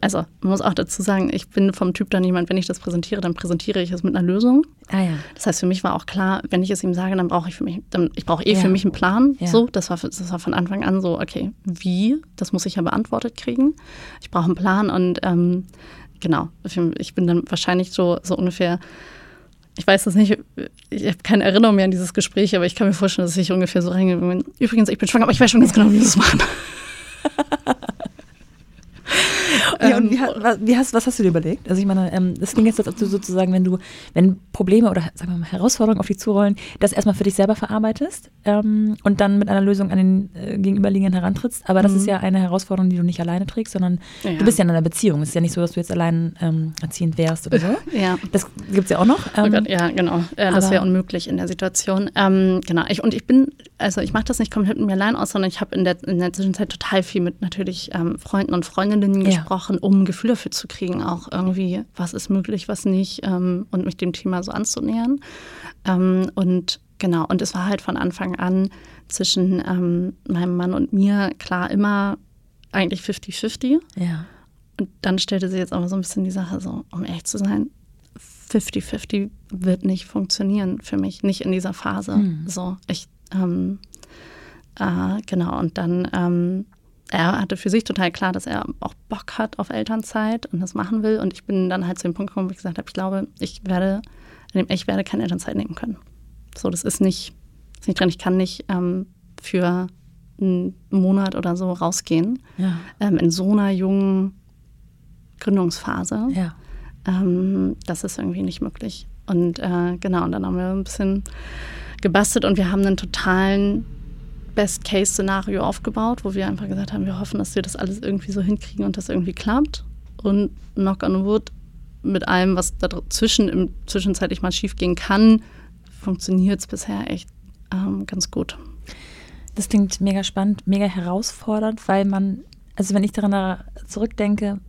also man muss auch dazu sagen, ich bin vom Typ dann jemand, wenn ich das präsentiere, dann präsentiere ich es mit einer Lösung. Ah ja. Das heißt, für mich war auch klar, wenn ich es ihm sage, dann brauche ich für mich, dann, ich brauche eh Ja. für mich einen Plan. Ja. So, das war, das war von Anfang an so, okay, wie? Das muss ich ja beantwortet kriegen. Ich brauche einen Plan und ähm, genau, ich bin dann wahrscheinlich so, so ungefähr, ich weiß das nicht, ich habe keine Erinnerung mehr an dieses Gespräch, aber ich kann mir vorstellen, dass ich ungefähr so reingegangen bin. Übrigens, ich bin schwanger, aber ich weiß schon ganz genau, wie wir das machen. Ja, und Ähm, wie, wie hast, was hast du dir überlegt? Also ich meine, ähm, das klingt jetzt, als ob du sozusagen, wenn du, wenn Probleme oder sagen wir mal Herausforderungen auf dich zurollen, das erstmal für dich selber verarbeitest ähm, und dann mit einer Lösung an den äh, Gegenüberliegenden herantrittst. Aber das ist ja eine Herausforderung, die du nicht alleine trägst, sondern Mhm. Ja. du bist ja in einer Beziehung. Es ist ja nicht so, dass du jetzt allein ähm, erziehend wärst oder so. Ja. Das gibt es ja auch noch. Oh Ähm, Gott, ja, genau. Äh, das wäre unmöglich in der Situation. Ähm, genau. Ich, und ich bin, also ich mache das nicht komplett mit mir allein aus, sondern ich habe in der, in der Zwischenzeit total viel mit natürlich ähm, Freunden und Freundinnen Ja. Gesprochen, um ein Gefühl dafür zu kriegen, auch irgendwie, was ist möglich, was nicht, ähm, und mich dem Thema so anzunähern. Ähm, und genau, und es war halt von Anfang an zwischen ähm, meinem Mann und mir klar immer eigentlich 50-50. Ja. Und dann stellte sich jetzt aber so ein bisschen die Sache so, um ehrlich zu sein, 50-50 wird nicht funktionieren für mich, nicht in dieser Phase. Mhm. So, ich, ähm, äh, genau, und dann, ähm, er hatte für sich total klar, dass er auch Bock hat auf Elternzeit und das machen will. Und ich bin dann halt zu dem Punkt gekommen, wo ich gesagt habe, ich glaube, ich werde, ich werde keine Elternzeit nehmen können. So, das ist nicht, ist nicht drin. Ich kann nicht ähm, für einen Monat oder so rausgehen. Ja. Ähm, in so einer jungen Gründungsphase. Ja. Ähm, das ist irgendwie nicht möglich. Und äh, genau, und dann haben wir ein bisschen gebastelt und wir haben einen totalen Best-Case-Szenario aufgebaut, wo wir einfach gesagt haben, wir hoffen, dass wir das alles irgendwie so hinkriegen und das irgendwie klappt. Und knock on wood, mit allem, was dazwischen im zwischenzeitlich mal schief gehen kann, funktioniert es bisher echt ähm, ganz gut. Das klingt mega spannend, mega herausfordernd, weil man, also wenn ich daran zurückdenke,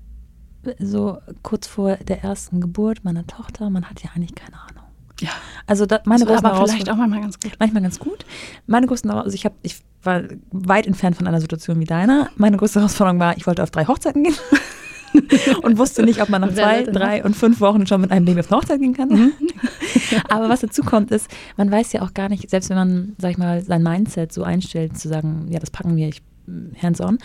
so kurz vor der ersten Geburt meiner Tochter, man hat ja eigentlich keine Ahnung. Ja. Also da, meine großen aber vielleicht auch manchmal ganz gut. Manchmal ganz gut. Meine größten also ich habe, ich war weit entfernt von einer Situation wie deiner. Meine größte Herausforderung war, ich wollte auf drei Hochzeiten gehen. und wusste nicht, ob man nach zwei, drei und fünf Wochen schon mit einem Baby auf eine Hochzeit gehen kann. Mhm. Aber was dazu kommt, ist, man weiß ja auch gar nicht, selbst wenn man, sag ich mal, sein Mindset so einstellt, zu sagen, ja, das packen wir, ich hands on,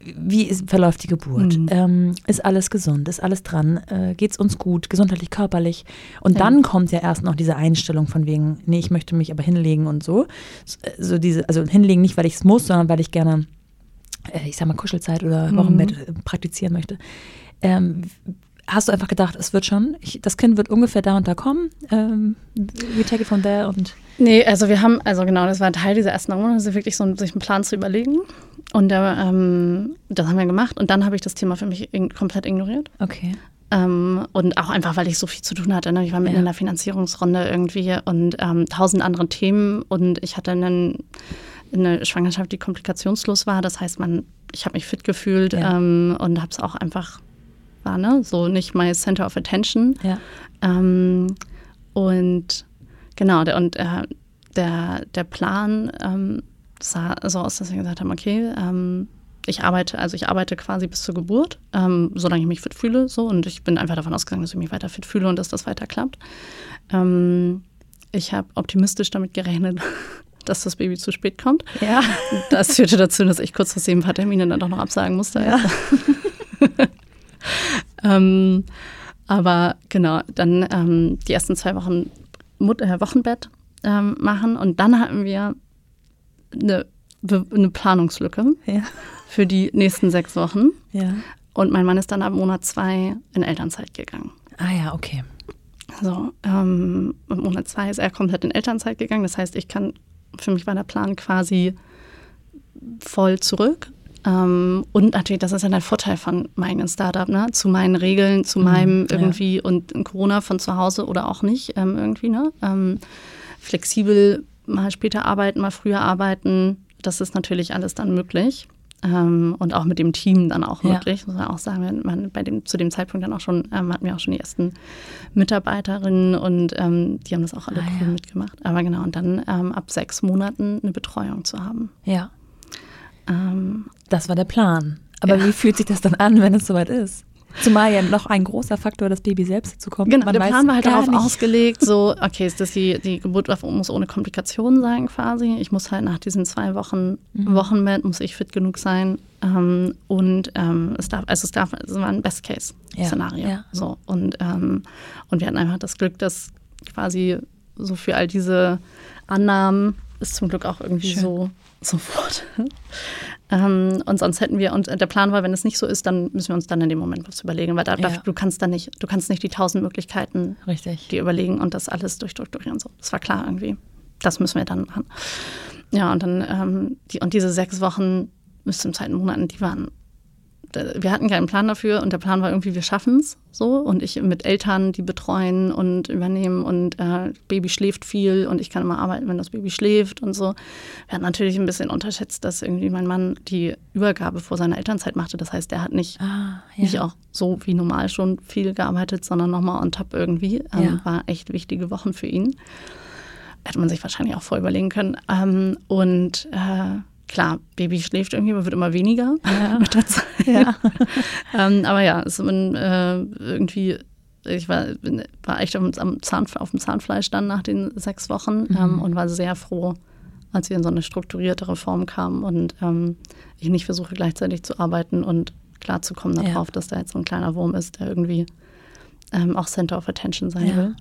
wie ist, verläuft die Geburt? Mhm. Ähm, ist alles gesund? Ist alles dran? Äh, Geht es uns gut, gesundheitlich, körperlich? Und ja. dann kommt ja erst noch diese Einstellung von wegen, nee, ich möchte mich aber hinlegen und so. So diese, also hinlegen nicht, weil ich es muss, sondern weil ich gerne, äh, ich sag mal, Kuschelzeit oder Wochenbett mhm. Äh, praktizieren möchte. Ähm, hast du einfach gedacht, es wird schon, ich, das Kind wird ungefähr da und da kommen? Ähm, we take it from there und. Nee, also wir haben, also genau, das war Teil dieser ersten Runde, also wirklich so sich einen Plan zu überlegen. Und ähm, das haben wir gemacht. Und dann habe ich das Thema für mich komplett ignoriert. Okay. Ähm, und auch einfach, weil ich so viel zu tun hatte. Ne? Ich war mitten ja. in der Finanzierungsrunde irgendwie und ähm, tausend andere Themen. Und ich hatte einen, eine Schwangerschaft, die komplikationslos war. Das heißt, man, ich habe mich fit gefühlt ja. ähm, und habe es auch einfach, war ne? so nicht my center of attention. Ja. Ähm, und genau, der, und äh, der, der Plan ähm, sah so aus, dass wir gesagt haben, okay, ähm, ich arbeite, also ich arbeite quasi bis zur Geburt, ähm, solange ich mich fit fühle, so und ich bin einfach davon ausgegangen, dass ich mich weiter fit fühle und dass das weiter klappt. Ähm, ich habe optimistisch damit gerechnet, dass das Baby zu spät kommt. Ja. Das führte dazu, dass ich kurz vor ein paar Termine dann doch noch absagen musste. Ja. ähm, aber genau, dann ähm, die ersten zwei Wochen Mut äh, Wochenbett ähm, machen und dann hatten wir eine, eine Planungslücke ja. für die nächsten sechs Wochen. Ja. Und mein Mann ist dann ab Monat zwei in Elternzeit gegangen. Ah ja, okay. So, ähm, im Monat zwei ist er komplett in Elternzeit gegangen. Das heißt, ich kann, für mich war der Plan quasi voll zurück. Ähm, und natürlich, das ist ja der Vorteil von meinem Startup, ne? Zu meinen Regeln, zu mhm, meinem irgendwie ja. und Corona von zu Hause oder auch nicht ähm, irgendwie, ne? Ähm, flexibel mal später arbeiten, mal früher arbeiten. Das ist natürlich alles dann möglich. Ähm, und auch mit dem Team dann auch möglich, ja. muss man auch sagen. Man bei dem, zu dem Zeitpunkt dann auch schon, ähm, hatten wir auch schon die ersten Mitarbeiterinnen und ähm, die haben das auch alle ah, cool ja. mitgemacht. Aber genau, und dann ähm, ab sechs Monaten eine Betreuung zu haben. Ja. Ähm, das war der Plan. Aber ja. wie fühlt sich das dann an, wenn es soweit ist? Zumal ja noch ein großer Faktor das Baby selbst dazu kommt. Genau, Man der Plan war halt darauf nicht. ausgelegt, so, okay, ist das die, die Geburt muss ohne Komplikationen sein quasi. Ich muss halt nach diesen zwei Wochen mhm. Wochenbett, muss ich fit genug sein. Ähm, und ähm, es darf, also es darf, es war ein Best-Case-Szenario. Ja, ja. So, und, ähm, und wir hatten einfach das Glück, dass quasi so für all diese Annahmen ist zum Glück auch irgendwie Schön. so sofort. ähm, und sonst hätten wir, und der Plan war, wenn es nicht so ist, dann müssen wir uns dann in dem Moment was überlegen, weil da, ja. du kannst dann nicht, du kannst nicht die tausend Möglichkeiten Richtig. dir überlegen und das alles durch, durch, durch und so. Das war klar irgendwie. Das müssen wir dann machen. Ja, und dann, ähm, die, und diese sechs Wochen bis zum zweiten Monaten, die waren wir hatten keinen Plan dafür und der Plan war irgendwie, wir schaffen es so und ich mit Eltern, die betreuen und übernehmen und äh, Baby schläft viel und ich kann immer arbeiten, wenn das Baby schläft und so. Wir hatten natürlich ein bisschen unterschätzt, dass irgendwie mein Mann die Übergabe vor seiner Elternzeit machte. Das heißt, er hat nicht, ah, ja. nicht auch so wie normal schon viel gearbeitet, sondern nochmal on top irgendwie. Ähm, ja. War echt wichtige Wochen für ihn. Hätte man sich wahrscheinlich auch voll überlegen können. Ähm, und äh, klar, Baby schläft irgendwie, aber wird immer weniger ja. mit der Zeit. Ja. ähm, aber ja, es ist äh, irgendwie, ich war, war echt am, am Zahn, auf dem Zahnfleisch dann nach den sechs Wochen mhm. ähm, und war sehr froh, als wir in so eine strukturierte Reform kamen und ähm, ich nicht versuche gleichzeitig zu arbeiten und klarzukommen darauf, ja. dass da jetzt so ein kleiner Wurm ist, der irgendwie ähm, auch Center of Attention sein will.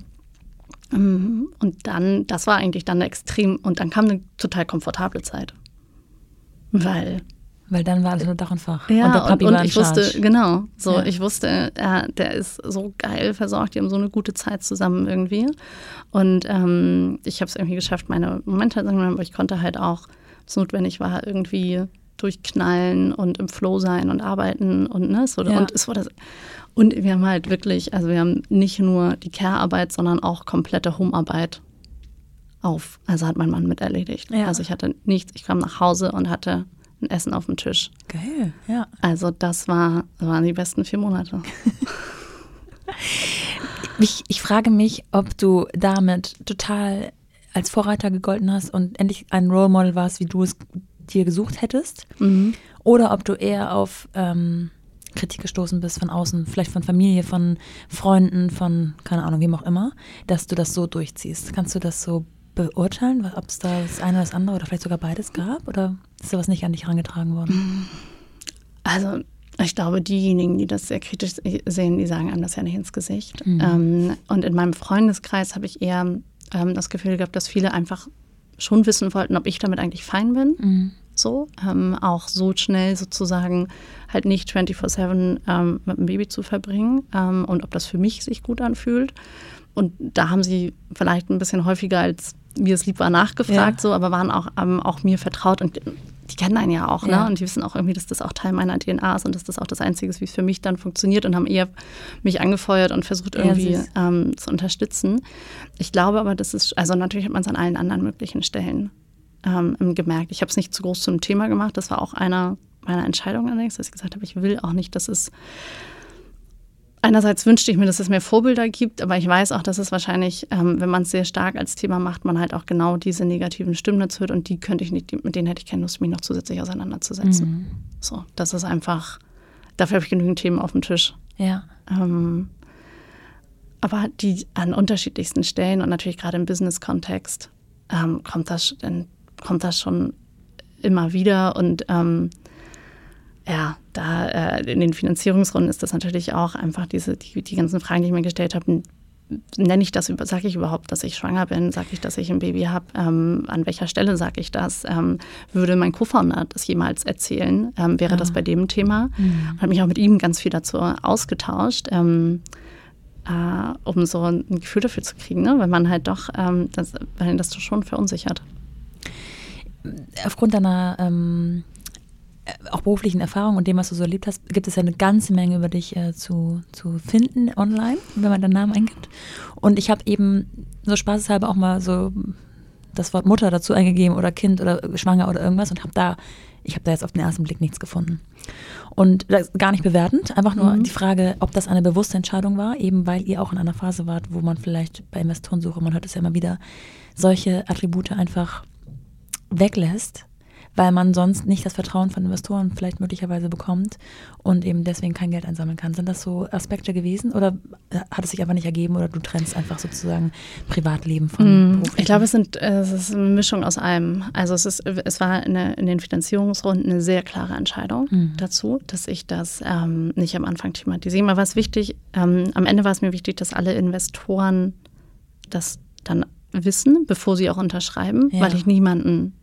Ähm, und dann, das war eigentlich dann eine extrem, und dann kam eine total komfortable Zeit. Weil weil dann war alles nur Dach und Fach. Ja, und der Papi und, und war ich wusste, genau, so, ja. ich wusste, ja, der ist so geil versorgt, die haben so eine gute Zeit zusammen irgendwie. Und ähm, ich habe es irgendwie geschafft, meine Momente zu aber ich konnte halt auch, was notwendig war, irgendwie durchknallen und im Flow sein und arbeiten und ne, es wurde, ja. und es wurde und wir haben halt wirklich, also wir haben nicht nur die Care-Arbeit, sondern auch komplette Home-Arbeit auf. Also hat mein Mann mit erledigt. Ja. Also ich hatte nichts, ich kam nach Hause und hatte ein Essen auf dem Tisch. Geil, ja. Also das, war, waren die besten vier Monate. ich, ich frage mich, ob du damit total als Vorreiter gegolten hast und endlich ein Role Model warst, wie du es dir gesucht hättest. Mhm. Oder ob du eher auf ähm, Kritik gestoßen bist von außen, vielleicht von Familie, von Freunden, von keine Ahnung, wem auch immer, dass du das so durchziehst. Kannst du das so beurteilen, ob es da das eine oder das andere oder vielleicht sogar beides gab? Oder ist sowas nicht an dich herangetragen worden? Also ich glaube, diejenigen, die das sehr kritisch sehen, die sagen einem das ja nicht ins Gesicht. Mhm. Ähm, und in meinem Freundeskreis habe ich eher ähm, das Gefühl gehabt, dass viele einfach schon wissen wollten, ob ich damit eigentlich fein bin. Mhm. So, ähm, auch so schnell sozusagen halt nicht 24-7 ähm, mit dem Baby zu verbringen ähm, und ob das für mich sich gut anfühlt. Und da haben sie vielleicht ein bisschen häufiger als mir es lieb war, nachgefragt, ja. so, aber waren auch, ähm, auch mir vertraut und die kennen einen ja auch, ne? ja. ne? Und die wissen auch irgendwie, dass das auch Teil meiner DNA ist und dass das auch das Einzige ist, wie es für mich dann funktioniert und haben eher mich angefeuert und versucht irgendwie ja, ähm, zu unterstützen. Ich glaube aber, das ist, also natürlich hat man es an allen anderen möglichen Stellen ähm, gemerkt. Ich habe es nicht zu groß zum Thema gemacht. Das war auch einer meiner Entscheidungen allerdings, dass ich gesagt habe, ich will auch nicht, dass es Einerseits wünschte ich mir, dass es mehr Vorbilder gibt, aber ich weiß auch, dass es wahrscheinlich, ähm, wenn man es sehr stark als Thema macht, man halt auch genau diese negativen Stimmen dazu hört und die könnte ich nicht, mit denen hätte ich keine Lust, mich noch zusätzlich auseinanderzusetzen. Mhm. So, das ist einfach, dafür habe ich genügend Themen auf dem Tisch. Ja. Ähm, aber die an unterschiedlichsten Stellen und natürlich gerade im Business-Kontext ähm, kommt, das, kommt das schon immer wieder und ähm, ja, da äh, in den Finanzierungsrunden ist das natürlich auch einfach diese, die, die ganzen Fragen, die ich mir gestellt habe, nenne ich das, sage ich überhaupt, dass ich schwanger bin, sage ich, dass ich ein Baby habe, ähm, an welcher Stelle sage ich das, ähm, würde mein Co-Founder das jemals erzählen, ähm, wäre ja. das ah. bei dem Thema. Mhm. habe mich auch mit ihm ganz viel dazu ausgetauscht, ähm, äh, um so ein Gefühl dafür zu kriegen, ne? weil man halt doch, ähm, das, weil das schon verunsichert. Aufgrund deiner ähm, äh, auch beruflichen Erfahrungen und dem, was du so erlebt hast, gibt es ja eine ganze Menge über dich äh, zu, zu finden online, wenn man deinen Namen eingibt. Und ich habe eben so spaßeshalber auch mal so das Wort Mutter dazu eingegeben oder Kind oder Schwanger oder irgendwas und habe da, ich habe da jetzt auf den ersten Blick nichts gefunden. Und gar nicht bewertend, einfach nur mhm. die Frage, ob das eine bewusste Entscheidung war, eben weil ihr auch in einer Phase wart, wo man vielleicht bei Investorensuche, man hört es ja immer wieder, solche Attribute einfach weglässt weil man sonst nicht das Vertrauen von Investoren vielleicht möglicherweise bekommt und eben deswegen kein Geld einsammeln kann. Sind das so Aspekte gewesen oder hat es sich aber nicht ergeben oder du trennst einfach sozusagen Privatleben von mm, Ich glaube, es, sind, es ist eine Mischung aus allem. Also es, ist, es war eine, in den Finanzierungsrunden eine sehr klare Entscheidung mhm. dazu, dass ich das ähm, nicht am Anfang thematisiere. Mir war es wichtig, ähm, am Ende war es mir wichtig, dass alle Investoren das dann wissen, bevor sie auch unterschreiben, ja. weil ich niemanden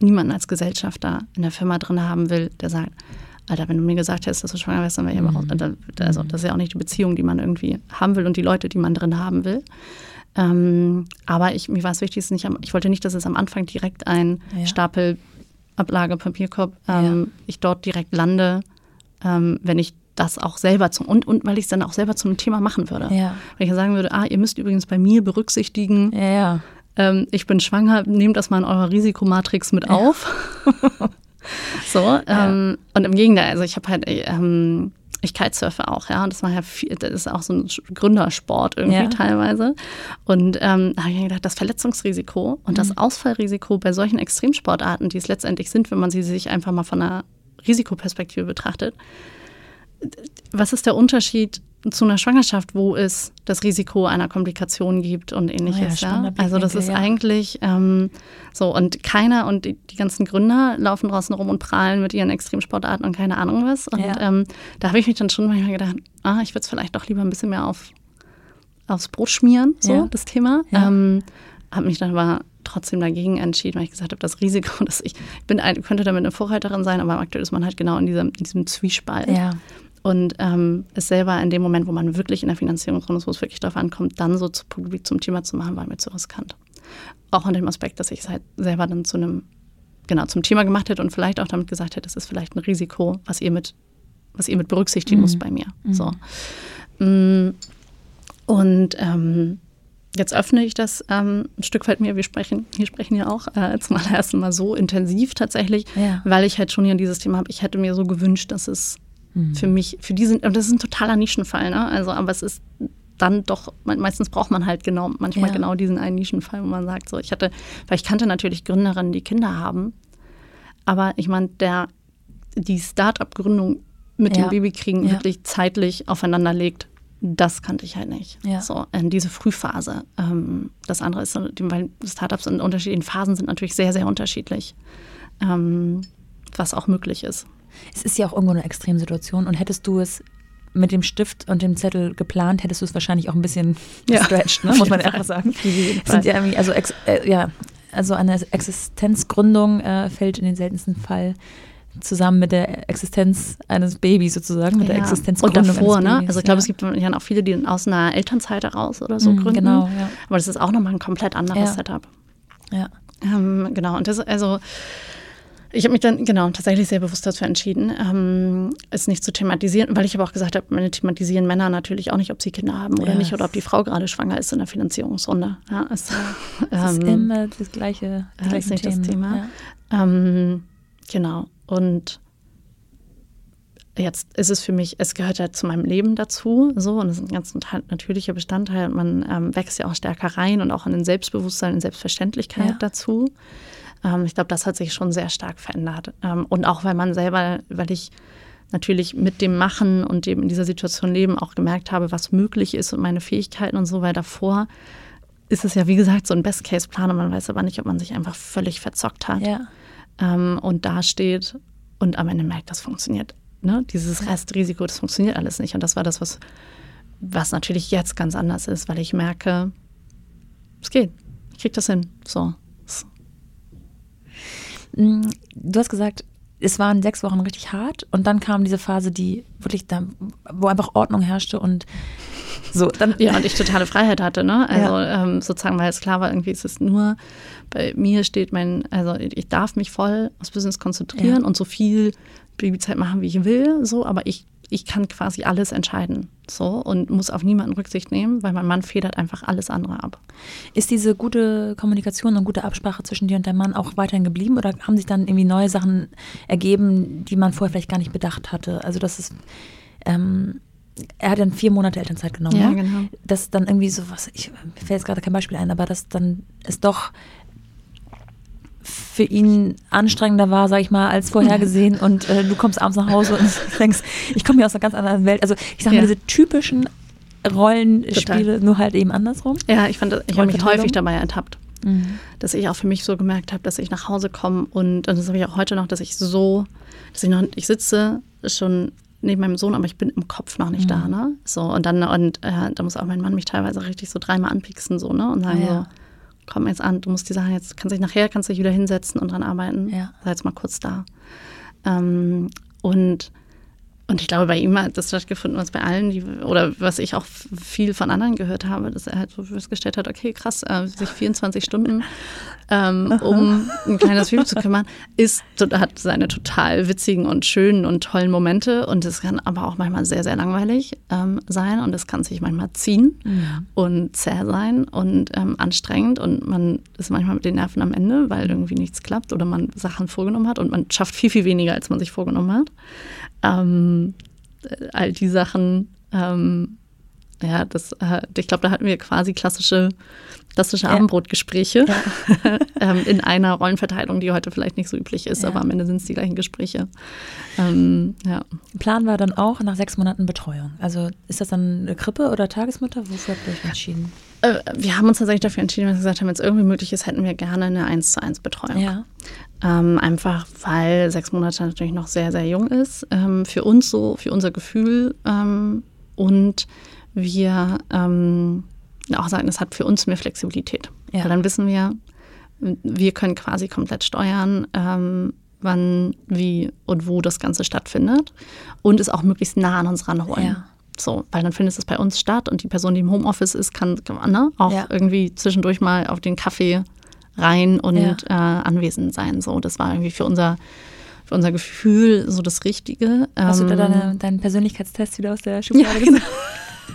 niemanden als Gesellschafter in der Firma drin haben will, der sagt, Alter, wenn du mir gesagt hättest, dass du schwanger wärst, dann wäre ich aber auch, mhm. also das ist ja auch nicht die Beziehung, die man irgendwie haben will und die Leute, die man drin haben will. Ähm, aber ich, mir war es wichtig, nicht am, ich wollte nicht, dass es am Anfang direkt ein ja. Stapel Ablage, Papierkorb, ähm, ja. ich dort direkt lande, ähm, wenn ich das auch selber zum und, und weil ich es dann auch selber zum Thema machen würde. Ja. Weil ich sagen würde, ah, ihr müsst übrigens bei mir berücksichtigen, ja, ja ähm, ich bin schwanger, nehmt das mal in eurer Risikomatrix mit ja. auf. so, ähm, und im Gegenteil, also ich habe halt, ähm, ich kitesurfe auch, ja, und das war ja viel, das ist auch so ein Gründersport irgendwie ja. teilweise. Und ähm, da habe ich mir gedacht, das Verletzungsrisiko und mhm. das Ausfallrisiko bei solchen Extremsportarten, die es letztendlich sind, wenn man sie sich einfach mal von einer Risikoperspektive betrachtet, was ist der Unterschied zu einer Schwangerschaft, wo es das Risiko einer Komplikation gibt und ähnliches. Oh ja, ja. Also das ist ja. eigentlich ähm, so und keiner und die, die, ganzen Gründer laufen draußen rum und prahlen mit ihren Extremsportarten und keine Ahnung was. Und ähm, da habe ich mich dann schon manchmal gedacht, ah, ich würde es vielleicht doch lieber ein bisschen mehr auf, aufs Brot schmieren, so das Thema. Ähm, habe mich dann aber trotzdem dagegen entschieden, weil ich gesagt habe, das Risiko, dass ich, ich bin könnte damit eine Vorreiterin sein, aber aktuell ist man halt genau in diesem, in diesem Zwiespalt. Ja. Und ähm, es selber in dem Moment, wo man wirklich in der Finanzierung drin ist, wo es wirklich darauf ankommt, dann so zu Publik zum Thema zu machen, war mir zu riskant. Auch an dem Aspekt, dass ich es halt selber dann zu einem, genau, zum Thema gemacht hätte und vielleicht auch damit gesagt hätte, das ist vielleicht ein Risiko, was ihr mit, was ihr mit berücksichtigen mhm. müsst bei mir. Mhm. So. Mm, und ähm, jetzt öffne ich das ähm, ein Stück weit mir. Wir sprechen, wir sprechen ja auch äh, zum allerersten Mal so intensiv tatsächlich, ja. weil ich halt schon hier dieses Thema habe. Ich hätte mir so gewünscht, dass es Mhm. Für mich, für die sind, das ist ein totaler Nischenfall, ne? Also, aber es ist dann doch, meistens braucht man halt genau, manchmal ja. genau diesen einen Nischenfall, wo man sagt, so, ich hatte, weil ich kannte natürlich Gründerinnen, die Kinder haben, aber ich meine, der, die Start-up-Gründung mit ja. dem Babykriegen ja. wirklich zeitlich aufeinander legt, das kannte ich halt nicht. Ja. So, in diese Frühphase. Ähm, das andere ist, weil Startups in unterschiedlichen Phasen sind natürlich sehr, sehr unterschiedlich, ähm, was auch möglich ist. Es ist ja auch irgendwo eine Extremsituation und hättest du es mit dem Stift und dem Zettel geplant, hättest du es wahrscheinlich auch ein bisschen ja. gestretched, ne? muss man einfach sagen. sind ja irgendwie, also, äh, ja, also eine Existenzgründung äh, fällt in den seltensten Fall zusammen mit der Existenz eines Babys sozusagen, mit ja. der Existenzgründung und davor, ne? Also ich glaube, ja. es gibt ja auch viele, die aus einer Elternzeit heraus oder so mhm, gründen. Genau, ja. Aber das ist auch nochmal ein komplett anderes Setup. Ja. Ähm, genau, und das, also ich habe mich dann genau tatsächlich sehr bewusst dazu entschieden, ähm, es nicht zu thematisieren, weil ich aber auch gesagt habe, meine thematisieren Männer natürlich auch nicht, ob sie Kinder haben oder yes. nicht oder ob die Frau gerade schwanger ist in der Finanzierungsrunde. Ja, es, das ähm, ist immer das gleiche, das gleiche nicht Themen. das Thema. Ja. Ähm, genau. Und jetzt ist es für mich, es gehört ja zu meinem Leben dazu, so und es ist ein ganz natürlicher Bestandteil. Man ähm, wächst ja auch stärker rein und auch in den Selbstbewusstsein, in Selbstverständlichkeit ja. dazu. Ähm, ich glaube, das hat sich schon sehr stark verändert. Ähm, und auch weil man selber, weil ich natürlich mit dem Machen und dem in dieser Situation leben auch gemerkt habe, was möglich ist und meine Fähigkeiten und so, weil davor ist es ja, wie gesagt, so ein Best-Case-Plan und man weiß aber nicht, ob man sich einfach völlig verzockt hat ja. ähm, und da steht und am Ende merkt, das funktioniert. Ne? Dieses Restrisiko, das funktioniert alles nicht. Und das war das, was, was natürlich jetzt ganz anders ist, weil ich merke, es geht. Ich krieg das hin. So. Mm, du hast gesagt, es waren sechs Wochen richtig hart und dann kam diese Phase, die wirklich da, wo einfach Ordnung herrschte und so. Dann ja, und ich totale Freiheit hatte, ne? Also ja. ähm, sozusagen, weil es klar war, irgendwie ist es nur, bei mir steht mein, also ich darf mich voll aufs Business konzentrieren ja. und so viel Babyzeit machen, wie ich will, so, aber ich ich kann quasi alles entscheiden so und muss auf niemanden Rücksicht nehmen, weil mein Mann federt einfach alles andere ab. Ist diese gute Kommunikation und gute Absprache zwischen dir und deinem Mann auch weiterhin geblieben oder haben sich dann irgendwie neue Sachen ergeben, die man vorher vielleicht gar nicht bedacht hatte? Also das ist ähm, er hat dann vier Monate Elternzeit genommen. Ja, ne? genau. Das dann irgendwie so was, ich, mir fällt jetzt gerade kein Beispiel ein, aber dass dann es doch für ihn anstrengender war, sag ich mal, als vorhergesehen und äh, du kommst abends nach Hause und denkst, ich komme hier aus einer ganz anderen Welt. Also ich sage mal, ja. diese typischen Rollenspiele, Total. nur halt eben andersrum. Ja, ich fand, ich habe mich häufig dabei ertappt. Mhm. Dass ich auch für mich so gemerkt habe, dass ich nach Hause komme und, und das habe ich auch heute noch, dass ich so, dass ich noch, ich sitze schon neben meinem Sohn, aber ich bin im Kopf noch nicht mhm. da, ne? So, und dann, und äh, da muss auch mein Mann mich teilweise richtig so dreimal anpieksen, so, ne? Und sagen ja. so, komm jetzt an, du musst die Sachen jetzt, kannst dich nachher, kannst dich wieder hinsetzen und dran arbeiten. Ja. Sei jetzt mal kurz da. Ähm, und und ich glaube, bei ihm hat das stattgefunden, was bei allen, die, oder was ich auch viel von anderen gehört habe, dass er halt so festgestellt hat, okay, krass, äh, sich 24 Stunden ähm, um ein kleines Baby zu kümmern, ist, hat seine total witzigen und schönen und tollen Momente. Und es kann aber auch manchmal sehr, sehr langweilig ähm, sein. Und es kann sich manchmal ziehen mhm. und zäh sein und ähm, anstrengend. Und man ist manchmal mit den Nerven am Ende, weil irgendwie nichts klappt oder man Sachen vorgenommen hat. Und man schafft viel, viel weniger, als man sich vorgenommen hat. Ähm, all die Sachen ähm, ja, das, äh, ich glaube, da hatten wir quasi klassische, klassische ja. Abendbrotgespräche ja. ähm, in einer Rollenverteilung, die heute vielleicht nicht so üblich ist, ja. aber am Ende sind es die gleichen Gespräche. Ähm, ja. Plan war dann auch nach sechs Monaten Betreuung. Also ist das dann eine Krippe oder Tagesmutter? Wofür habt ihr euch entschieden? Äh, wir haben uns tatsächlich dafür entschieden, dass wir gesagt haben, wenn es irgendwie möglich ist, hätten wir gerne eine 1 zu 1 Betreuung. Ja. Ähm, einfach weil sechs Monate natürlich noch sehr, sehr jung ist. Ähm, für uns so, für unser Gefühl ähm, und wir ähm, auch sagen, es hat für uns mehr Flexibilität. Ja. Weil dann wissen wir, wir können quasi komplett steuern, ähm, wann, wie und wo das Ganze stattfindet und es auch möglichst nah an uns ranholen. Ja. So, weil dann findet es bei uns statt und die Person, die im Homeoffice ist, kann ne, auch ja. irgendwie zwischendurch mal auf den Kaffee rein und ja. äh, anwesend sein. So, das war irgendwie für unser für unser Gefühl so das Richtige. Hast ähm, du da ähm, deine, deinen Persönlichkeitstest wieder aus der Schublade ja, genau.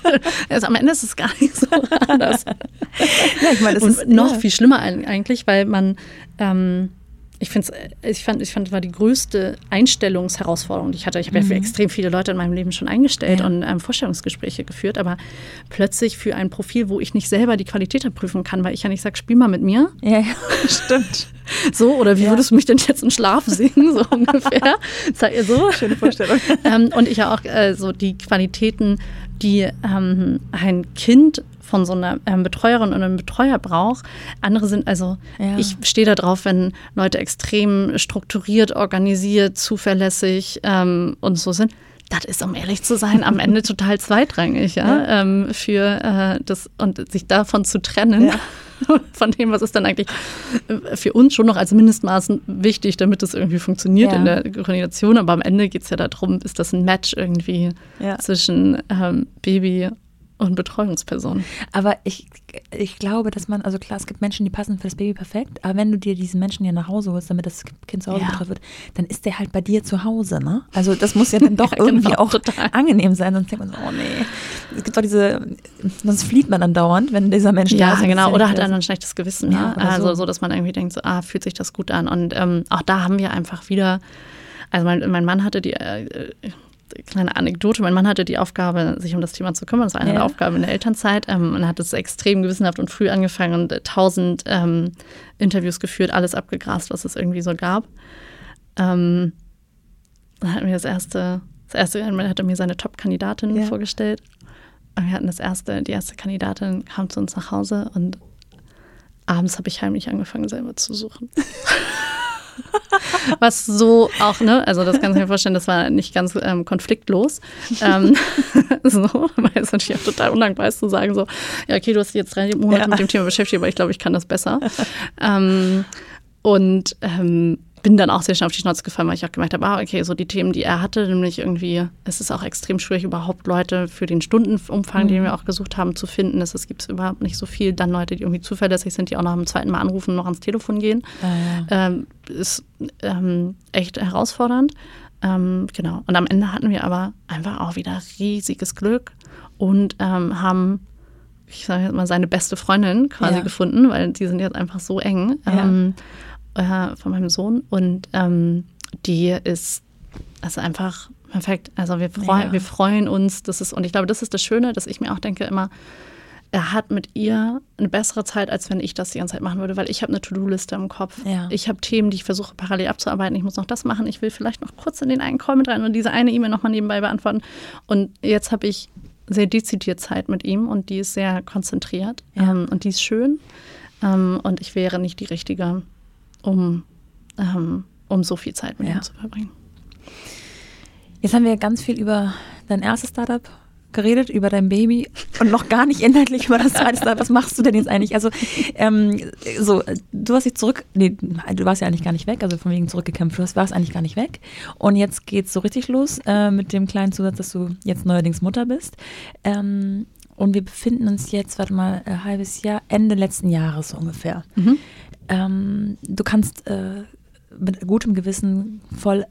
also am Ende ist es gar nicht so anders. ja, ich meine, es ist noch ja. viel schlimmer eigentlich, weil man ähm, ich, find's, ich, fand, ich fand, war die größte Einstellungsherausforderung, die ich hatte. Ich habe mhm. ja extrem viele Leute in meinem Leben schon eingestellt ja. und ähm, Vorstellungsgespräche geführt, aber plötzlich für ein Profil, wo ich nicht selber die Qualität prüfen kann, weil ich ja nicht sage, spiel mal mit mir. Ja, ja stimmt. So, oder wie ja. würdest du mich denn jetzt im Schlaf singen, so ungefähr? Seid ihr so? Schöne Vorstellung. ähm, und ich ja auch äh, so die Qualitäten, die ähm, ein Kind von so einer ähm, Betreuerin und einem Betreuer braucht. Andere sind also, ja. ich stehe da drauf, wenn Leute extrem strukturiert, organisiert, zuverlässig ähm, und so sind. Das ist, um ehrlich zu sein, am Ende total zweitrangig, ja, ja. Ähm, für äh, das und sich davon zu trennen. Ja. Von dem, was ist dann eigentlich äh, für uns schon noch als Mindestmaßen wichtig, damit es irgendwie funktioniert in der Koordination. Aber am Ende geht es ja darum, ist das ein Match irgendwie zwischen ähm, Baby und Betreuungsperson. Aber ich, ich glaube, dass man, also klar, es gibt Menschen, die passen für das Baby perfekt, aber wenn du dir diesen Menschen hier nach Hause holst, damit das Kind zu Hause ja. betreut wird, dann ist der halt bei dir zu Hause, ne? Also das muss ja dann doch ja, irgendwie genau, auch total. angenehm sein, sonst denkt man so, oh nee. Es gibt doch diese, sonst flieht man dann dauernd, wenn dieser Mensch ja, da ist. Ja, genau, oder hat dann ein schlechtes Gewissen, ja. Ne? Also so. so. dass man irgendwie denkt, so, ah, fühlt sich das gut an. Und ähm, auch da haben wir einfach wieder, also mein, mein Mann hatte die, äh, kleine Anekdote. Mein Mann hatte die Aufgabe, sich um das Thema zu kümmern. Das war eine ja. der Aufgaben in der Elternzeit. Ähm, und hat es extrem gewissenhaft und früh angefangen und äh, tausend ähm, Interviews geführt, alles abgegrast, was es irgendwie so gab. Ähm, dann hatten wir das erste, das erste, er hatte mir seine Top-Kandidatin ja. vorgestellt. Und wir hatten das erste, die erste Kandidatin kam zu uns nach Hause und abends habe ich heimlich angefangen, selber zu suchen. Was so auch, ne, also das kannst du mir vorstellen, das war nicht ganz ähm, konfliktlos. ähm, so, weil es natürlich auch total undankbar ist zu sagen, so, ja, okay, du hast dich jetzt drei Monate ja. mit dem Thema beschäftigt, aber ich glaube, ich kann das besser. ähm, und ähm, bin dann auch sehr schnell auf die Schnauze gefallen, weil ich auch gemerkt habe, ah, okay, so die Themen, die er hatte, nämlich irgendwie, es ist auch extrem schwierig, überhaupt Leute für den Stundenumfang, mhm. den wir auch gesucht haben, zu finden. Es gibt überhaupt nicht so viel. Dann Leute, die irgendwie zuverlässig sind, die auch noch am zweiten Mal anrufen, noch ans Telefon gehen. Ah, ja. ähm, ist ähm, echt herausfordernd. Ähm, genau. Und am Ende hatten wir aber einfach auch wieder riesiges Glück und ähm, haben ich sage jetzt mal, seine beste Freundin quasi ja. gefunden, weil die sind jetzt einfach so eng. Ja. Ähm, äh, von meinem Sohn und ähm, die ist also einfach perfekt. Also wir, freu ja. wir freuen uns, das ist, und ich glaube, das ist das Schöne, dass ich mir auch denke immer, er hat mit ihr eine bessere Zeit, als wenn ich das die ganze Zeit machen würde, weil ich habe eine To-Do-Liste im Kopf. Ja. Ich habe Themen, die ich versuche parallel abzuarbeiten. Ich muss noch das machen. Ich will vielleicht noch kurz in den einen Call mit rein und diese eine E-Mail nochmal nebenbei beantworten. Und jetzt habe ich sehr dezidiert Zeit mit ihm und die ist sehr konzentriert ja. ähm, und die ist schön. Ähm, und ich wäre nicht die richtige um, ähm, um so viel Zeit mit ja. ihm zu verbringen. Jetzt haben wir ganz viel über dein erstes Startup geredet, über dein Baby und noch gar nicht inhaltlich über das zweite Startup. Was machst du denn jetzt eigentlich? Also, ähm, so, du hast dich zurück, nee, du warst ja eigentlich gar nicht weg, also von wegen zurückgekämpft, du warst eigentlich gar nicht weg. Und jetzt geht es so richtig los äh, mit dem kleinen Zusatz, dass du jetzt neuerdings Mutter bist. Ähm, und wir befinden uns jetzt, warte mal, ein halbes Jahr, Ende letzten Jahres ungefähr. Mhm. Ähm, du kannst äh, mit gutem Gewissen voll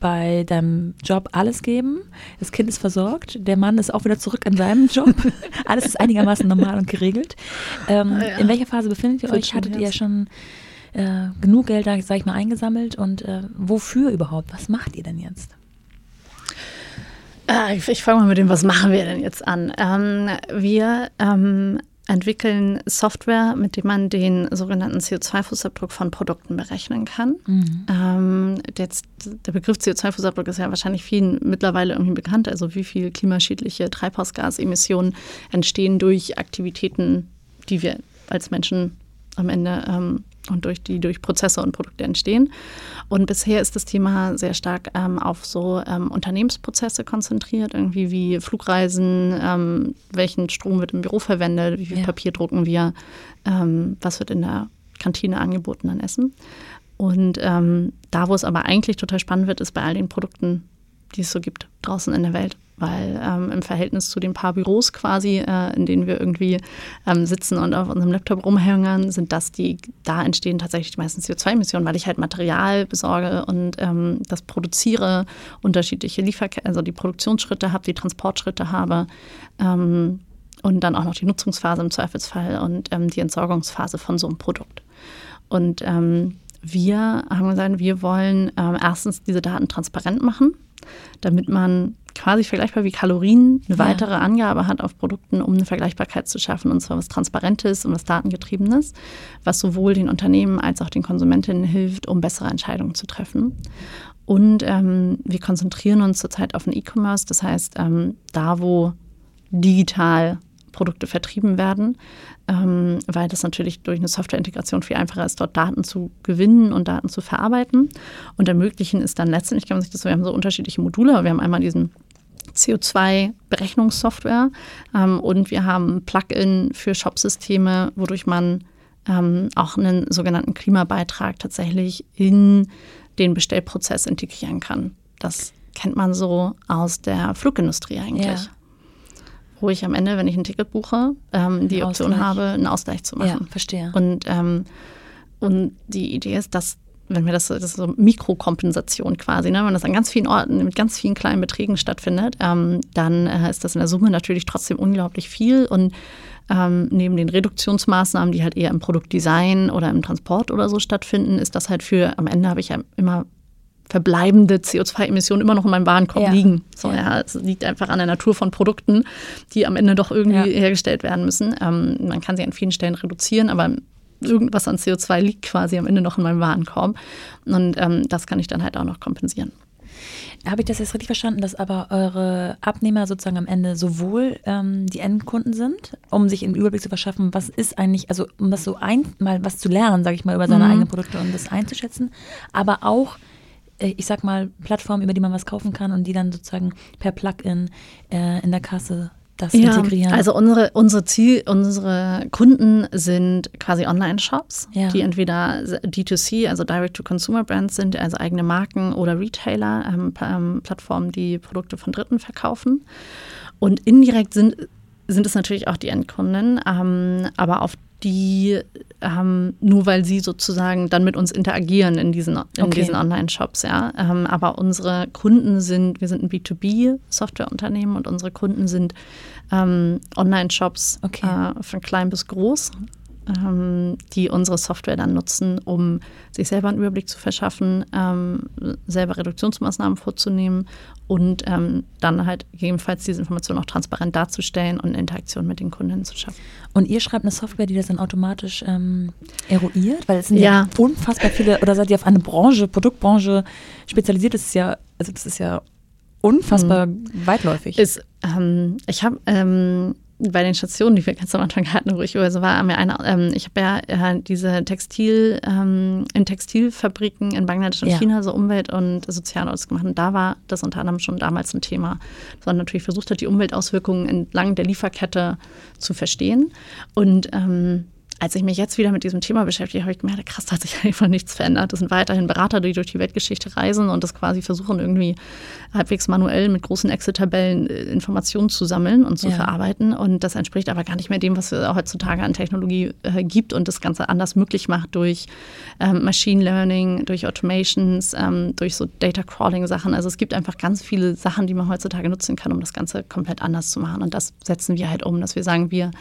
bei deinem Job alles geben. Das Kind ist versorgt. Der Mann ist auch wieder zurück in seinem Job. alles ist einigermaßen normal und geregelt. Ähm, ah, ja. In welcher Phase befindet ihr euch? Hattet ihr schon äh, genug Geld, sag ich mal, eingesammelt? Und äh, wofür überhaupt? Was macht ihr denn jetzt? Äh, ich, ich fange mal mit dem, was machen wir denn jetzt an? Ähm, wir ähm, entwickeln Software, mit dem man den sogenannten CO2-Fußabdruck von Produkten berechnen kann. Mhm. Ähm, jetzt, der Begriff CO2-Fußabdruck ist ja wahrscheinlich vielen mittlerweile irgendwie bekannt. Also wie viel klimaschädliche Treibhausgasemissionen entstehen durch Aktivitäten, die wir als Menschen am Ende ähm, und durch die durch Prozesse und Produkte entstehen. Und bisher ist das Thema sehr stark ähm, auf so ähm, Unternehmensprozesse konzentriert, irgendwie wie Flugreisen, ähm, welchen Strom wird im Büro verwendet, wie viel ja. Papier drucken wir, ähm, was wird in der Kantine angeboten an Essen. Und ähm, da, wo es aber eigentlich total spannend wird, ist bei all den Produkten, die es so gibt draußen in der Welt weil ähm, im Verhältnis zu den paar Büros quasi, äh, in denen wir irgendwie ähm, sitzen und auf unserem Laptop rumhängen, sind das die, da entstehen tatsächlich die meisten CO2-Emissionen, weil ich halt Material besorge und ähm, das produziere, unterschiedliche Lieferketten, also die Produktionsschritte habe, die Transportschritte habe ähm, und dann auch noch die Nutzungsphase im Zweifelsfall und ähm, die Entsorgungsphase von so einem Produkt. Und ähm, wir haben gesagt, wir wollen erstens diese Daten transparent machen, damit man quasi vergleichbar wie Kalorien eine weitere ja. Angabe hat auf Produkten, um eine Vergleichbarkeit zu schaffen, und zwar was Transparentes und was Datengetriebenes, was sowohl den Unternehmen als auch den Konsumentinnen hilft, um bessere Entscheidungen zu treffen. Und ähm, wir konzentrieren uns zurzeit auf den E-Commerce, das heißt, ähm, da, wo digital Produkte vertrieben werden, ähm, weil das natürlich durch eine Softwareintegration viel einfacher ist, dort Daten zu gewinnen und Daten zu verarbeiten. Und ermöglichen ist dann letztendlich, kann man sich das so, wir haben so unterschiedliche Module, wir haben einmal diesen CO2-Berechnungssoftware ähm, und wir haben Plugin für Shopsysteme, wodurch man ähm, auch einen sogenannten Klimabeitrag tatsächlich in den Bestellprozess integrieren kann. Das kennt man so aus der Flugindustrie eigentlich. Ja. Wo ich am Ende, wenn ich ein Ticket buche, ähm, die Option Ausgleich. habe, einen Ausgleich zu machen. Ja, verstehe. Und, ähm, und die Idee ist, dass wenn wir das, das ist so Mikrokompensation quasi, ne? wenn das an ganz vielen Orten mit ganz vielen kleinen Beträgen stattfindet, ähm, dann äh, ist das in der Summe natürlich trotzdem unglaublich viel und ähm, neben den Reduktionsmaßnahmen, die halt eher im Produktdesign oder im Transport oder so stattfinden, ist das halt für, am Ende habe ich ja immer verbleibende CO2-Emissionen immer noch in meinem Warenkorb ja. liegen. So, ja. es liegt einfach an der Natur von Produkten, die am Ende doch irgendwie ja. hergestellt werden müssen. Ähm, man kann sie an vielen Stellen reduzieren, aber irgendwas an CO2 liegt quasi am Ende noch in meinem Warenkorb. Und ähm, das kann ich dann halt auch noch kompensieren. Habe ich das jetzt richtig verstanden, dass aber eure Abnehmer sozusagen am Ende sowohl ähm, die Endkunden sind, um sich einen Überblick zu verschaffen, was ist eigentlich, also um das so ein, mal was zu lernen, sage ich mal, über seine mhm. eigenen Produkte und das einzuschätzen, aber auch ich sag mal, Plattformen, über die man was kaufen kann und die dann sozusagen per Plugin äh, in der Kasse das ja, integrieren? Also unsere, unsere Ziel, unsere Kunden sind quasi Online-Shops, ja. die entweder D2C, also Direct-to-Consumer-Brands sind, also eigene Marken oder Retailer, ähm, ähm, Plattformen, die Produkte von Dritten verkaufen. Und indirekt sind, sind es natürlich auch die Endkunden, ähm, aber auf die ähm, nur weil sie sozusagen dann mit uns interagieren in diesen, in okay. diesen Online-Shops, ja. Ähm, aber unsere Kunden sind, wir sind ein B2B-Softwareunternehmen und unsere Kunden sind ähm, Online-Shops okay. äh, von klein bis groß die unsere Software dann nutzen, um sich selber einen Überblick zu verschaffen, ähm, selber Reduktionsmaßnahmen vorzunehmen und ähm, dann halt gegebenenfalls diese Information auch transparent darzustellen und Interaktion mit den Kunden zu schaffen. Und ihr schreibt eine Software, die das dann automatisch ähm, eruiert? Weil es sind ja. ja unfassbar viele, oder seid ihr auf eine Branche, Produktbranche spezialisiert? Das ist ja, also das ist ja unfassbar mhm. weitläufig. Ist, ähm, ich habe ähm, bei den Stationen, die wir ganz am Anfang hatten, wo ich über so war, wir eine, ähm, ich habe ja äh, diese Textil, ähm, in Textilfabriken in Bangladesch und ja. China so Umwelt- und Sozialaudits gemacht. Und da war das unter anderem schon damals ein Thema, dass man natürlich versucht hat, die Umweltauswirkungen entlang der Lieferkette zu verstehen. Und ähm, als ich mich jetzt wieder mit diesem Thema beschäftige, habe ich gemerkt, krass, da hat sich einfach nichts verändert. Das sind weiterhin Berater, die durch die Weltgeschichte reisen und das quasi versuchen, irgendwie halbwegs manuell mit großen Excel-Tabellen äh, Informationen zu sammeln und zu ja. verarbeiten. Und das entspricht aber gar nicht mehr dem, was es heutzutage an Technologie äh, gibt und das Ganze anders möglich macht durch ähm, Machine Learning, durch Automations, ähm, durch so Data Crawling-Sachen. Also es gibt einfach ganz viele Sachen, die man heutzutage nutzen kann, um das Ganze komplett anders zu machen. Und das setzen wir halt um, dass wir sagen, wir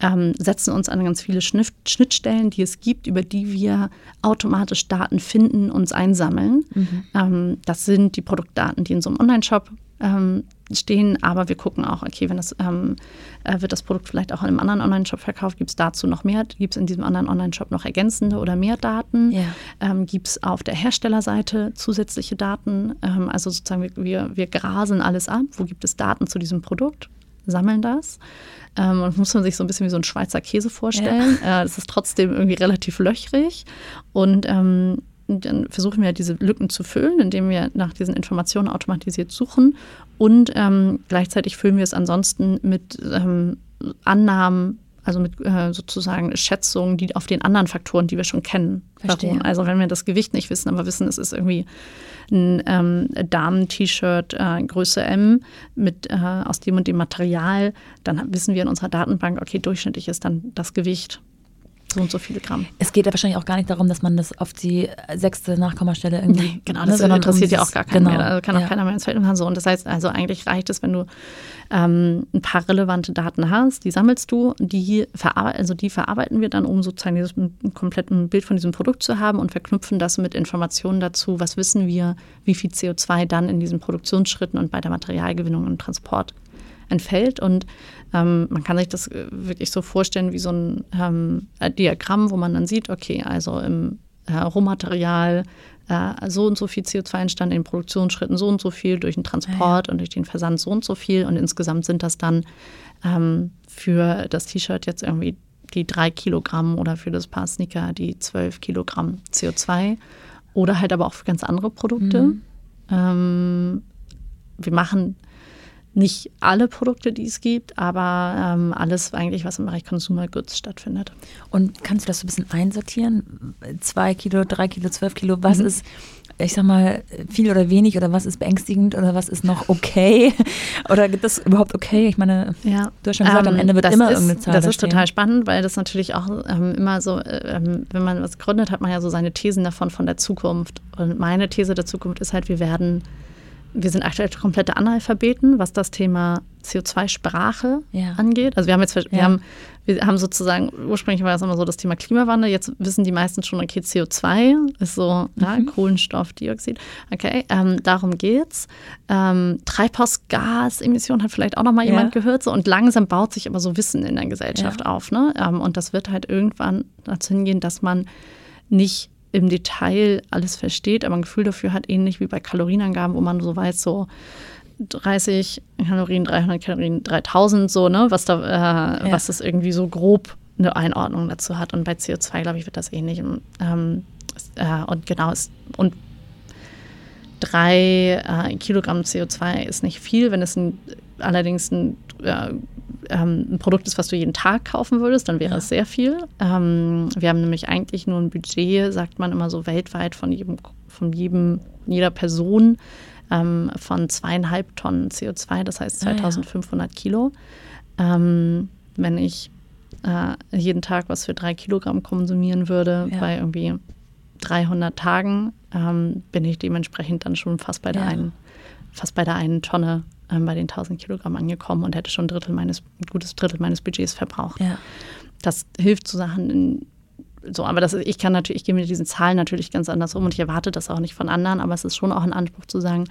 ähm, setzen uns an ganz viele Schnittstellen, die es gibt, über die wir automatisch Daten finden, uns einsammeln. Mhm. Ähm, das sind die Produktdaten, die in so einem Online-Shop ähm, stehen, aber wir gucken auch, okay, wenn das ähm, äh, wird das Produkt vielleicht auch in einem anderen Online-Shop verkauft, gibt es dazu noch mehr, gibt es in diesem anderen Online-Shop noch ergänzende oder mehr Daten, ja. ähm, gibt es auf der Herstellerseite zusätzliche Daten, ähm, also sozusagen wir, wir grasen alles ab, wo gibt es Daten zu diesem Produkt, sammeln das. Ähm, und muss man sich so ein bisschen wie so ein Schweizer Käse vorstellen. Ja. Äh, das ist trotzdem irgendwie relativ löchrig. Und ähm, dann versuchen wir diese Lücken zu füllen, indem wir nach diesen Informationen automatisiert suchen. Und ähm, gleichzeitig füllen wir es ansonsten mit ähm, Annahmen, also mit äh, sozusagen Schätzungen, die auf den anderen Faktoren, die wir schon kennen, beruhen. Also wenn wir das Gewicht nicht wissen, aber wissen, es ist irgendwie ein ähm, Damen-T-Shirt äh, Größe M mit äh, aus dem und dem Material, dann wissen wir in unserer Datenbank, okay, durchschnittlich ist dann das Gewicht so und so viele Gramm. Es geht ja wahrscheinlich auch gar nicht darum, dass man das auf die sechste Nachkommastelle irgendwie. Nee, genau, das ne, interessiert ja auch gar keinen genau, mehr. Also kann auch ja. keiner mehr ins Feld machen. So. Und das heißt, also eigentlich reicht es, wenn du ähm, ein paar relevante Daten hast, die sammelst du, die, also die verarbeiten wir dann, um sozusagen dieses kompletten Bild von diesem Produkt zu haben und verknüpfen das mit Informationen dazu, was wissen wir, wie viel CO2 dann in diesen Produktionsschritten und bei der Materialgewinnung und Transport entfällt. Und ähm, man kann sich das äh, wirklich so vorstellen wie so ein ähm, Diagramm, wo man dann sieht, okay, also im äh, Rohmaterial äh, so und so viel CO2 entstanden, in Produktionsschritten so und so viel, durch den Transport ja. und durch den Versand so und so viel. Und insgesamt sind das dann ähm, für das T-Shirt jetzt irgendwie die drei Kilogramm oder für das Paar Sneaker die zwölf Kilogramm CO2 oder halt aber auch für ganz andere Produkte. Mhm. Ähm, wir machen nicht alle Produkte, die es gibt, aber ähm, alles eigentlich, was im Bereich Consumer Goods stattfindet. Und kannst du das so ein bisschen einsortieren? Zwei Kilo, drei Kilo, zwölf Kilo, was mhm. ist, ich sag mal, viel oder wenig oder was ist beängstigend oder was ist noch okay? oder gibt das überhaupt okay? Ich meine, ja. du hast schon gesagt, ähm, am Ende wird immer ist, irgendeine Zahl. Das ist stehen. total spannend, weil das natürlich auch ähm, immer so, ähm, wenn man was gründet, hat man ja so seine Thesen davon von der Zukunft. Und meine These der Zukunft ist halt, wir werden wir sind aktuell komplette Analphabeten, was das Thema CO2-Sprache ja. angeht. Also wir haben jetzt, wir ja. haben, wir haben sozusagen, ursprünglich war das immer so das Thema Klimawandel, jetzt wissen die meisten schon, okay, CO2 ist so mhm. ja, Kohlenstoffdioxid. Okay, ähm, darum geht's. Ähm, Treibhausgasemissionen hat vielleicht auch noch mal jemand gehört. So, und langsam baut sich aber so Wissen in der Gesellschaft auf. Ne? Ähm, und das wird halt irgendwann dazu hingehen, dass man nicht im Detail alles versteht, aber ein Gefühl dafür hat, ähnlich wie bei Kalorienangaben, wo man so weiß, so 30 Kalorien, 300 Kalorien, 3000, so, ne, was da, äh, ja. was das irgendwie so grob eine Einordnung dazu hat. Und bei CO2, glaube ich, wird das ähnlich. Ähm, äh, und genau, ist, und drei äh, Kilogramm CO2 ist nicht viel, wenn es ein, allerdings ein äh, ein Produkt ist, was du jeden Tag kaufen würdest, dann wäre ja. es sehr viel. Ähm, wir haben nämlich eigentlich nur ein Budget, sagt man immer so weltweit von jedem, von jedem, jeder Person ähm, von zweieinhalb Tonnen CO2, das heißt 2500 ah, ja. Kilo. Ähm, wenn ich äh, jeden Tag was für drei Kilogramm konsumieren würde, ja. bei irgendwie 300 Tagen, ähm, bin ich dementsprechend dann schon fast bei der einen, fast bei der einen Tonne ähm, bei den 1000 Kilogramm angekommen und hätte schon ein Drittel meines, ein gutes Drittel meines Budgets verbraucht. Ja. Das hilft zu Sachen in, so, aber das, ich kann natürlich, ich gehe mit diesen Zahlen natürlich ganz anders um und ich erwarte das auch nicht von anderen, aber es ist schon auch ein Anspruch zu sagen,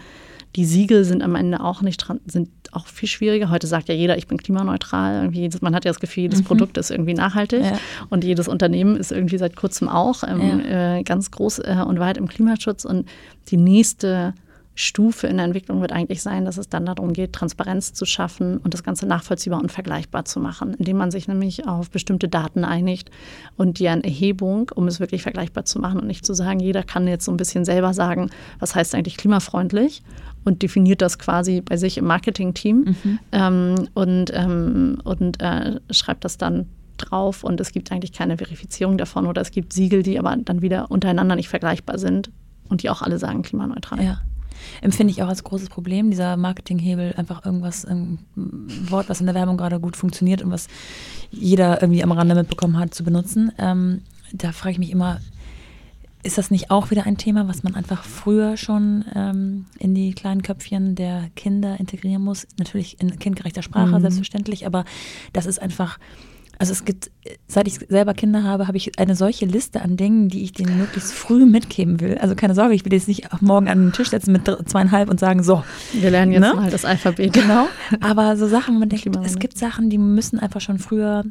die Siegel sind am Ende auch nicht sind auch viel schwieriger. Heute sagt ja jeder, ich bin klimaneutral. Irgendwie, man hat ja das Gefühl, jedes mhm. Produkt ist irgendwie nachhaltig ja. und jedes Unternehmen ist irgendwie seit kurzem auch ähm, ja. äh, ganz groß äh, und weit im Klimaschutz. Und die nächste Stufe in der Entwicklung wird eigentlich sein, dass es dann darum geht, Transparenz zu schaffen und das Ganze nachvollziehbar und vergleichbar zu machen, indem man sich nämlich auf bestimmte Daten einigt und deren Erhebung, um es wirklich vergleichbar zu machen und nicht zu sagen, jeder kann jetzt so ein bisschen selber sagen, was heißt eigentlich klimafreundlich und definiert das quasi bei sich im Marketing-Team mhm. ähm, und, ähm, und äh, schreibt das dann drauf und es gibt eigentlich keine Verifizierung davon oder es gibt Siegel, die aber dann wieder untereinander nicht vergleichbar sind und die auch alle sagen klimaneutral. Ja empfinde ich auch als großes Problem, dieser Marketinghebel, einfach irgendwas, ein Wort, was in der Werbung gerade gut funktioniert und was jeder irgendwie am Rande mitbekommen hat, zu benutzen. Ähm, da frage ich mich immer, ist das nicht auch wieder ein Thema, was man einfach früher schon ähm, in die kleinen Köpfchen der Kinder integrieren muss? Natürlich in kindgerechter Sprache, mhm. selbstverständlich, aber das ist einfach Also es gibt, seit ich selber Kinder habe, habe ich eine solche Liste an Dingen, die ich denen möglichst früh mitgeben will. Also keine Sorge, ich will jetzt nicht morgen an den Tisch setzen mit zweieinhalb und sagen, so. Wir lernen jetzt ne? mal das Alphabet. Genau. Aber so Sachen, wo man denkt, es gibt Sachen, die müssen einfach schon früher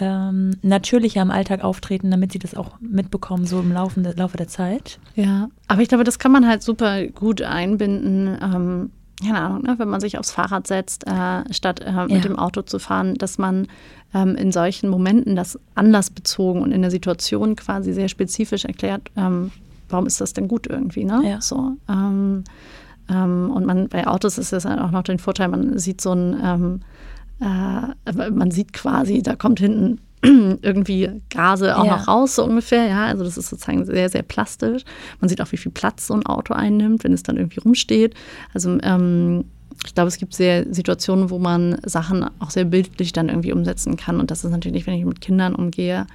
ähm, natürlicher im Alltag auftreten, damit sie das auch mitbekommen, so im Laufe, Laufe der Zeit. Ja, aber ich glaube, das kann man halt super gut einbinden. Ähm, keine Ahnung, ne, wenn man sich aufs Fahrrad setzt, äh, statt äh, mit ja. dem Auto zu fahren, dass man ähm, in solchen Momenten das anlassbezogen und in der Situation quasi sehr spezifisch erklärt, ähm, warum ist das denn gut irgendwie, ne? Ja. So. Ähm, ähm und man bei Autos ist es halt auch noch den Vorteil, man sieht so ein ähm, äh, man sieht quasi, da kommt hinten irgendwie Gase auch ja. noch raus, so ungefähr. Ja, also das ist sozusagen sehr, sehr plastisch. Man sieht auch, wie viel Platz so ein Auto einnimmt, wenn es dann irgendwie rumsteht. Also ähm, ich glaube, es gibt sehr Situationen, wo man Sachen auch sehr bildlich dann irgendwie umsetzen kann. Und das ist natürlich, wenn ich mit Kindern umgehe,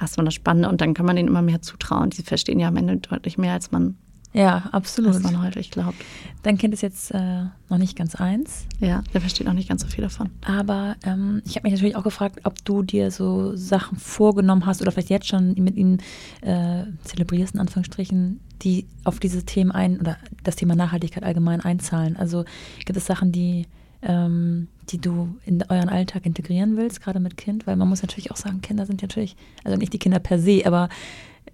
erstmal das Spannende. Und dann kann man denen immer mehr zutrauen. Die verstehen ja am Ende deutlich mehr, als man ja, absolut. Was man häufig glaubt. Dein Kind ist jetzt äh, noch nicht ganz eins. Ja, der versteht noch nicht ganz so viel davon. Aber ähm, ich habe mich natürlich auch gefragt, ob du dir so Sachen vorgenommen hast oder vielleicht jetzt schon mit ihm äh, zelebrierst, in Anführungsstrichen, die auf diese Themen ein oder das Thema Nachhaltigkeit allgemein einzahlen. Also gibt es Sachen, die, ähm, die du in euren Alltag integrieren willst, gerade mit Kind? Weil man muss natürlich auch sagen, Kinder sind natürlich, also nicht die Kinder per se, aber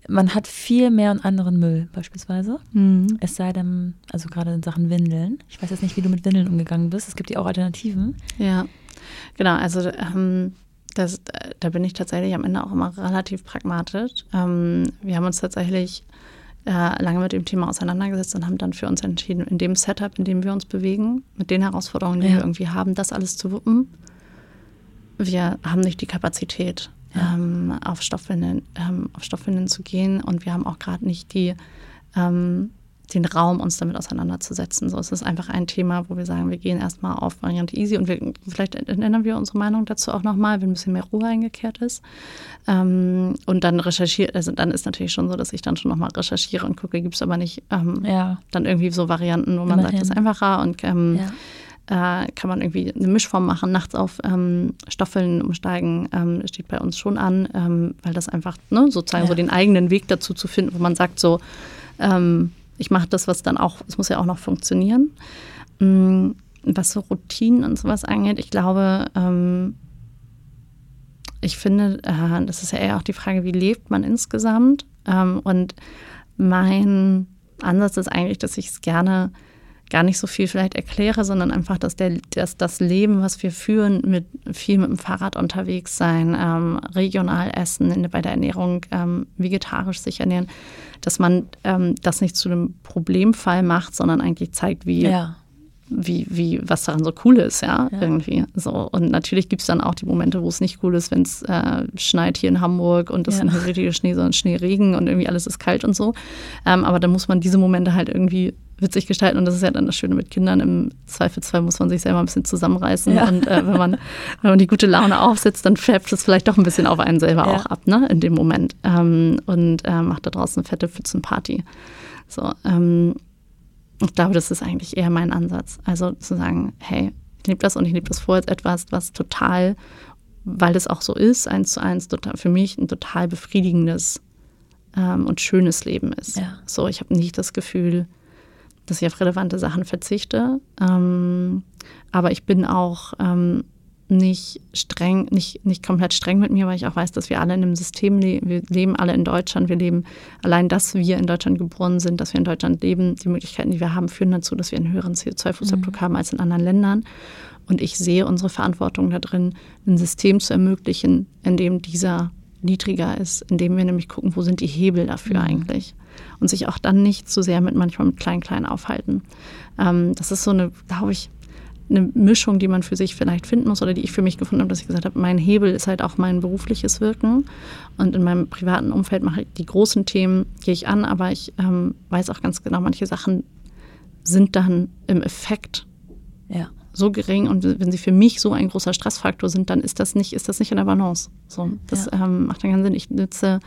man hat viel mehr und anderen Müll beispielsweise. Mhm. Es sei denn, also gerade in Sachen Windeln. Ich weiß jetzt nicht, wie du mit Windeln umgegangen bist. Es gibt ja auch Alternativen. Ja, genau. Also ähm, das, da bin ich tatsächlich am Ende auch immer relativ pragmatisch. Ähm, wir haben uns tatsächlich äh, lange mit dem Thema auseinandergesetzt und haben dann für uns entschieden, in dem Setup, in dem wir uns bewegen, mit den Herausforderungen, die ja. wir irgendwie haben, das alles zu wuppen. Wir haben nicht die Kapazität ähm, auf, Stoffwindeln, ähm, auf Stoffwindeln zu gehen. Und wir haben auch gerade nicht die, ähm, den Raum, uns damit auseinanderzusetzen. So, es ist einfach ein Thema, wo wir sagen, wir gehen erstmal auf Variante Easy und wir, vielleicht ändern wir unsere Meinung dazu auch nochmal, wenn ein bisschen mehr Ruhe eingekehrt ist. Ähm, und dann recherchiert, also dann ist natürlich schon so, dass ich dann schon nochmal recherchiere und gucke, gibt es aber nicht ähm, ja. dann irgendwie so Varianten, wo man Immerhin. sagt, das ist einfacher und ähm, ja äh, kann man irgendwie eine Mischform machen, nachts auf ähm, Stoffeln umsteigen, ähm, steht bei uns schon an, ähm, weil das einfach ne, sozusagen ja. so den eigenen Weg dazu zu finden, wo man sagt so, ähm, ich mache das, was dann auch, es muss ja auch noch funktionieren. Mhm, was so Routinen und sowas angeht, ich glaube, ähm, ich finde, äh, das ist ja eher auch die Frage, wie lebt man insgesamt? Ähm, und mein Ansatz ist eigentlich, dass ich es gerne gar nicht so viel vielleicht erkläre, sondern einfach, dass, der, dass das Leben, was wir führen, mit viel mit dem Fahrrad unterwegs sein, ähm, regional essen, in, bei der Ernährung ähm, vegetarisch sich ernähren, dass man ähm, das nicht zu einem Problemfall macht, sondern eigentlich zeigt, wie, ja. wie, wie, was daran so cool ist, ja, ja. irgendwie. So. Und natürlich gibt es dann auch die Momente, wo es nicht cool ist, wenn es äh, schneit hier in Hamburg und es ja. sind richtige Schnee, sondern Schneeregen und irgendwie alles ist kalt und so. Ähm, aber da muss man diese Momente halt irgendwie witzig gestalten. Und das ist ja dann das Schöne mit Kindern. Im Zweifelsfall muss man sich selber ein bisschen zusammenreißen. Ja. Und äh, wenn, man, wenn man die gute Laune aufsetzt, dann färbt es vielleicht doch ein bisschen auf einen selber ja. auch ab, ne, in dem Moment. Ähm, und äh, macht da draußen eine fette Pfützenparty. So, ähm, ich glaube, das ist eigentlich eher mein Ansatz. Also zu sagen, hey, ich liebe das und ich liebe das vor als etwas, was total, weil es auch so ist, eins zu eins, total, für mich ein total befriedigendes ähm, und schönes Leben ist. Ja. So, ich habe nicht das Gefühl, dass ich auf relevante Sachen verzichte. Ähm, aber ich bin auch ähm, nicht streng, nicht, nicht komplett streng mit mir, weil ich auch weiß, dass wir alle in einem System leben. Wir leben alle in Deutschland. Wir leben allein, dass wir in Deutschland geboren sind, dass wir in Deutschland leben. Die Möglichkeiten, die wir haben, führen dazu, dass wir einen höheren CO2-Fußabdruck mhm. haben als in anderen Ländern. Und ich sehe unsere Verantwortung da drin, ein System zu ermöglichen, in dem dieser niedriger ist, indem wir nämlich gucken, wo sind die Hebel dafür mhm. eigentlich und sich auch dann nicht zu sehr mit manchmal mit Klein-Klein aufhalten. Ähm, das ist so eine, glaube ich, eine Mischung, die man für sich vielleicht finden muss oder die ich für mich gefunden habe, dass ich gesagt habe, mein Hebel ist halt auch mein berufliches Wirken und in meinem privaten Umfeld mache ich die großen Themen, gehe ich an, aber ich ähm, weiß auch ganz genau, manche Sachen sind dann im Effekt ja so gering und wenn sie für mich so ein großer Stressfaktor sind, dann ist das nicht, ist das nicht in der Balance. So, das ja. ähm, macht dann keinen Sinn. Ich nutze,